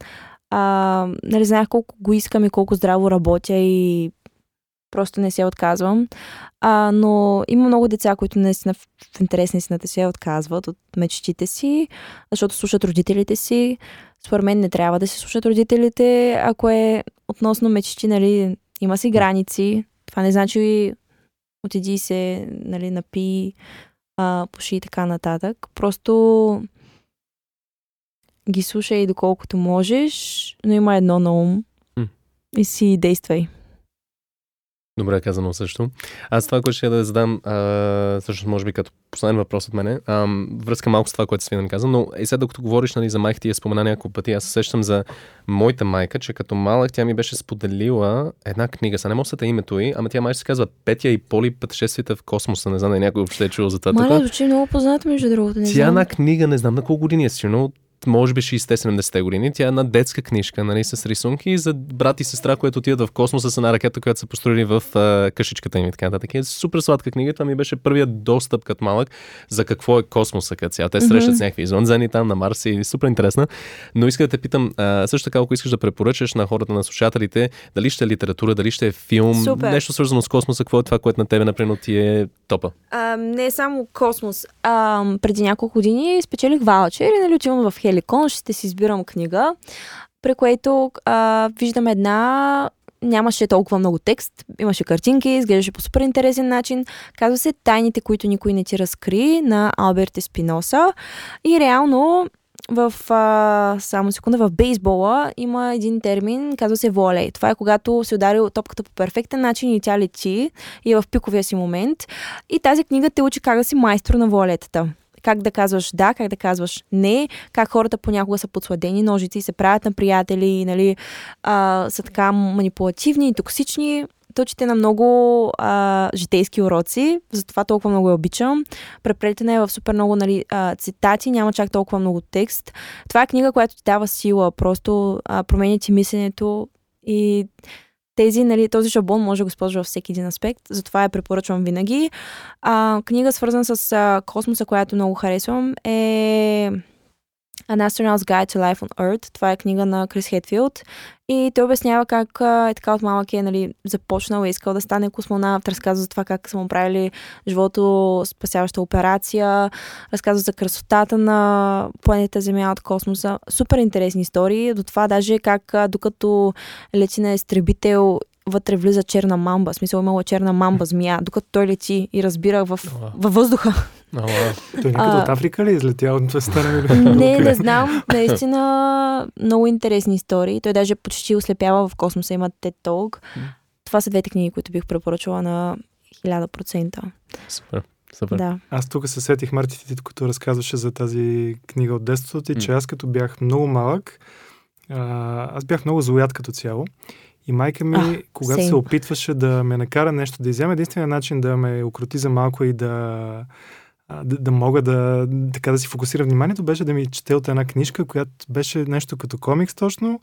А, нали, знаех колко го искам и колко здраво работя и просто не се отказвам. А, но има много деца, които наистина в, интерес на истината се отказват от мечтите си, защото слушат родителите си. Според мен не трябва да се слушат родителите, ако е относно мечти, нали, Има си граници. Това не значи отиди се, нали, напи, а, пуши и така нататък. Просто ги слушай доколкото можеш, но има едно на ум. М. И си действай. Добре казано също. Аз това, което ще да задам, а, всъщност може би като последен въпрос от мене, а, връзка малко с това, което Свинен каза, но и сега докато говориш нали, за майка ти я спомена няколко пъти, аз се сещам за моята майка, че като малък тя ми беше споделила една книга, са не мога да името й, ама тя май се казва Петя и Поли пътешествията в космоса, не знам дали някой въобще е чул за това. Тук. звучи много познато, между другото. Не Тя една книга, не знам на колко години е сигурно, може би 60-70 години. Тя е една детска книжка, нали, с рисунки за брат и сестра, които отиват в космоса с една ракета, която са построили в а, къщичката им и така нататък. Е супер сладка книга. Това ми беше първият достъп като малък за какво е космоса като цяло. Те срещат Мгм. с някакви извънземни там на Марс и супер интересна. Но иска да те питам, а, също така, ако искаш да препоръчаш на хората, на слушателите, дали ще е литература, дали ще е филм, Супер. нещо свързано с космоса, какво е това, което на тебе, например, ти е топа. А, не само космос. А, преди няколко години спечелих ваучер и нали, отивам в Хеликон, ще си избирам книга, при което а, виждам една нямаше толкова много текст, имаше картинки, изглеждаше по супер интересен начин. Казва се Тайните, които никой не ти разкри на Алберт Еспиноса. И реално в, а, само секунда, в бейсбола има един термин, казва се волей. Това е когато се ударил топката по перфектен начин и тя лети и е в пиковия си момент. И тази книга те учи как да си майстор на волетата. Как да казваш да, как да казваш не, как хората понякога са подсладени ножици се правят на приятели нали, а, са така манипулативни и токсични. Точите на много а, житейски уроци, затова толкова много я обичам. Преплетена е в супер много нали, а, цитати, няма чак толкова много текст. Това е книга, която ти дава сила, просто променя ти мисленето и тези, нали, този шаблон може да го използва във всеки един аспект, затова я препоръчвам винаги. А, книга, свързана с а, космоса, която много харесвам, е An Astronaut's Guide to Life on Earth. Това е книга на Крис Хетфилд. И той обяснява как е така от малък е нали, започнал и искал да стане космонавт. Разказва за това как са му правили живото спасяваща операция. Разказва за красотата на планета Земя от космоса. Супер интересни истории. До това даже как докато лети на изтребител вътре влиза черна мамба. В смисъл имала черна мамба змия, докато той лети и разбира в, Ала. във въздуха. Ала. Той някъде от Африка ли е излетял? Това стана ли? Не, Откъде? не знам. Наистина много интересни истории. Той даже почти ослепява в космоса. Има TED Talk. Това са двете книги, които бих препоръчала на 1000%. Супер. Супер. Да. Аз тук се сетих, Марти, ти като разказваше за тази книга от детството ти, че аз като бях много малък, а, аз бях много злояд като цяло. И майка ми, А, когато same. се опитваше да ме накара нещо да изяме, единственият начин да ме укроти за малко и да, да, да мога да, така да си фокусира вниманието, беше да ми чете от една книжка, която беше нещо като комикс точно,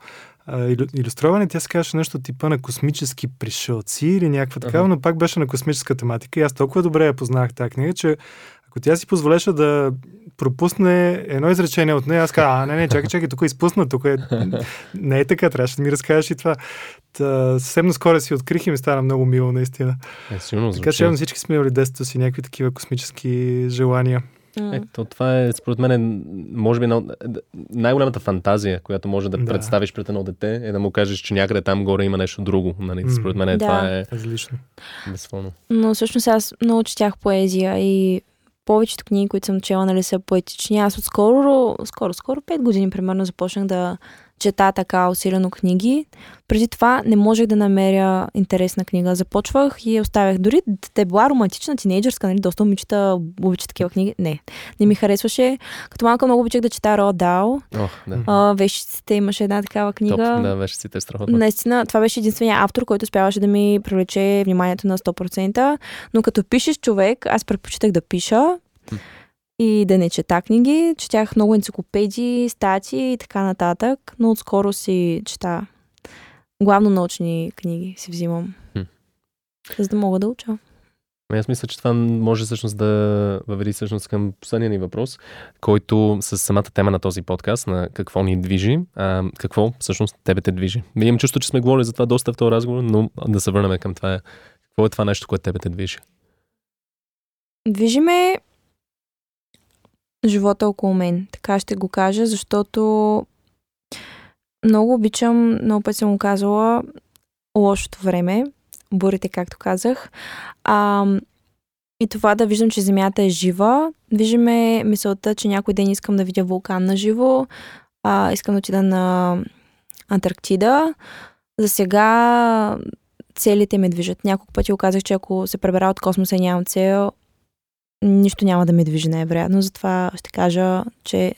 илю-. Тя се казваше нещо типа на космически пришелци или някаква такава, Аха. но пак беше на космическа тематика. И аз толкова добре я познах тази книга, че ако тя си позволеше да пропусне едно изречение от нея, аз казвам, а, не, не, чакай, чакай, тук е изпусна, тук е... Не е така, трябваше да ми разкажеш и това. Та, съвсем наскоро си открих и ми стана много мило, наистина. Е, сигурно Така че всички сме имали детството си някакви такива космически желания. Ето, това е, според мен, е, може би най-голямата фантазия, която може да, Да. представиш пред едно дете, е да му кажеш, че някъде там горе има нещо друго. Нали? Според мен Да. това е Различно. безспорно. Но всъщност аз много четях поезия и повечето книги, които съм чела, нали, са поетични. Аз отскоро, скоро, скоро 5 години примерно започнах да чета така усилено книги. Преди това не можех да намеря интересна книга. Започвах и оставях. Дори да е била романтична, тинейджърска, нали, доста момичета обичат такива книги. Не, не ми харесваше. Като малка много обичах да чета Роа Дал. Ох, да. А, вещиците имаше една такава книга. Топ, да, беше си те страхотно. Наистина, това беше единствения автор, който успяваше да ми привлече вниманието на 100%. Но като пишеш човек, аз предпочитах да пиша. И да не чета книги. Четях много енциклопедии, статии и така нататък, но отскоро си чета главно научни книги си взимам. Хм. За да мога да уча. Ами Аз мисля, че това може всъщност да въведи всъщност към последния ни въпрос, който с самата тема на този подкаст, на какво ни движи, а, какво всъщност тебе те движи. Имам чувство, че сме говорили за това доста в този разговор, но да се върнем към това. Какво е това нещо, което тебе те движи? Движи ме живота около мен. Така ще го кажа, защото много обичам, много път съм го казала, лошото време, бурите, както казах. А, и това да виждам, че Земята е жива. Виждаме мисълта, че някой ден искам да видя вулкан на живо. А, искам да отида на Антарктида. За сега целите ме движат. Няколко пъти оказах, че ако се пребера от космоса и нямам цел, нищо няма да ме движи най-вероятно. Затова ще кажа, че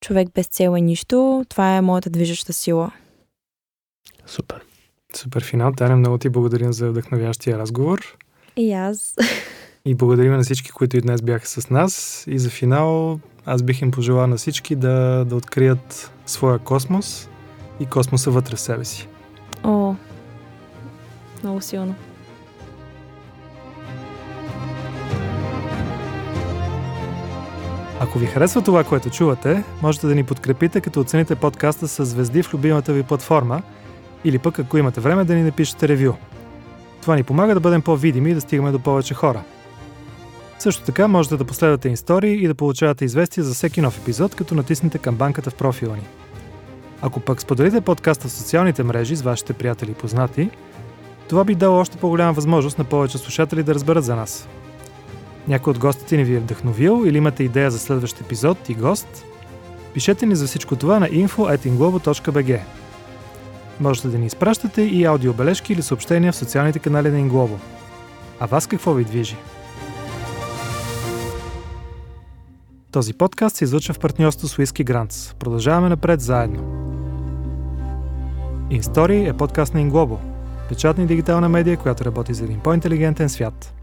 човек без цел е нищо. Това е моята движеща сила. Супер. Супер финал. Таня, много ти благодарим за вдъхновящия разговор. И аз. И благодарим на всички, които и днес бяха с нас. И за финал, аз бих им пожелал на всички да, да открият своя космос и космоса вътре в себе си. О, много силно. Ако ви харесва това, което чувате, можете да ни подкрепите, като оцените подкаста с звезди в любимата ви платформа или пък ако имате време да ни напишете ревю. Това ни помага да бъдем по-видими и да стигаме до повече хора. Също така можете да последвате истории и да получавате известия за всеки нов епизод, като натиснете камбанката в профила ни. Ако пък споделите подкаста в социалните мрежи с вашите приятели и познати, това би дало още по-голяма възможност на повече слушатели да разберат за нас. Някой от гостите ни ви е вдъхновил или имате идея за следващ епизод и гост, пишете ни за всичко това на info.inglobo.bg. Можете да ни изпращате и аудиобележки или съобщения в социалните канали на Inglobo. А вас какво ви движи? Този подкаст се излъчва в партньорство с Whisky Grants. Продължаваме напред заедно. InStory е подкаст на Inglobo, печатна и дигитална медия, която работи за един по-интелигентен свят –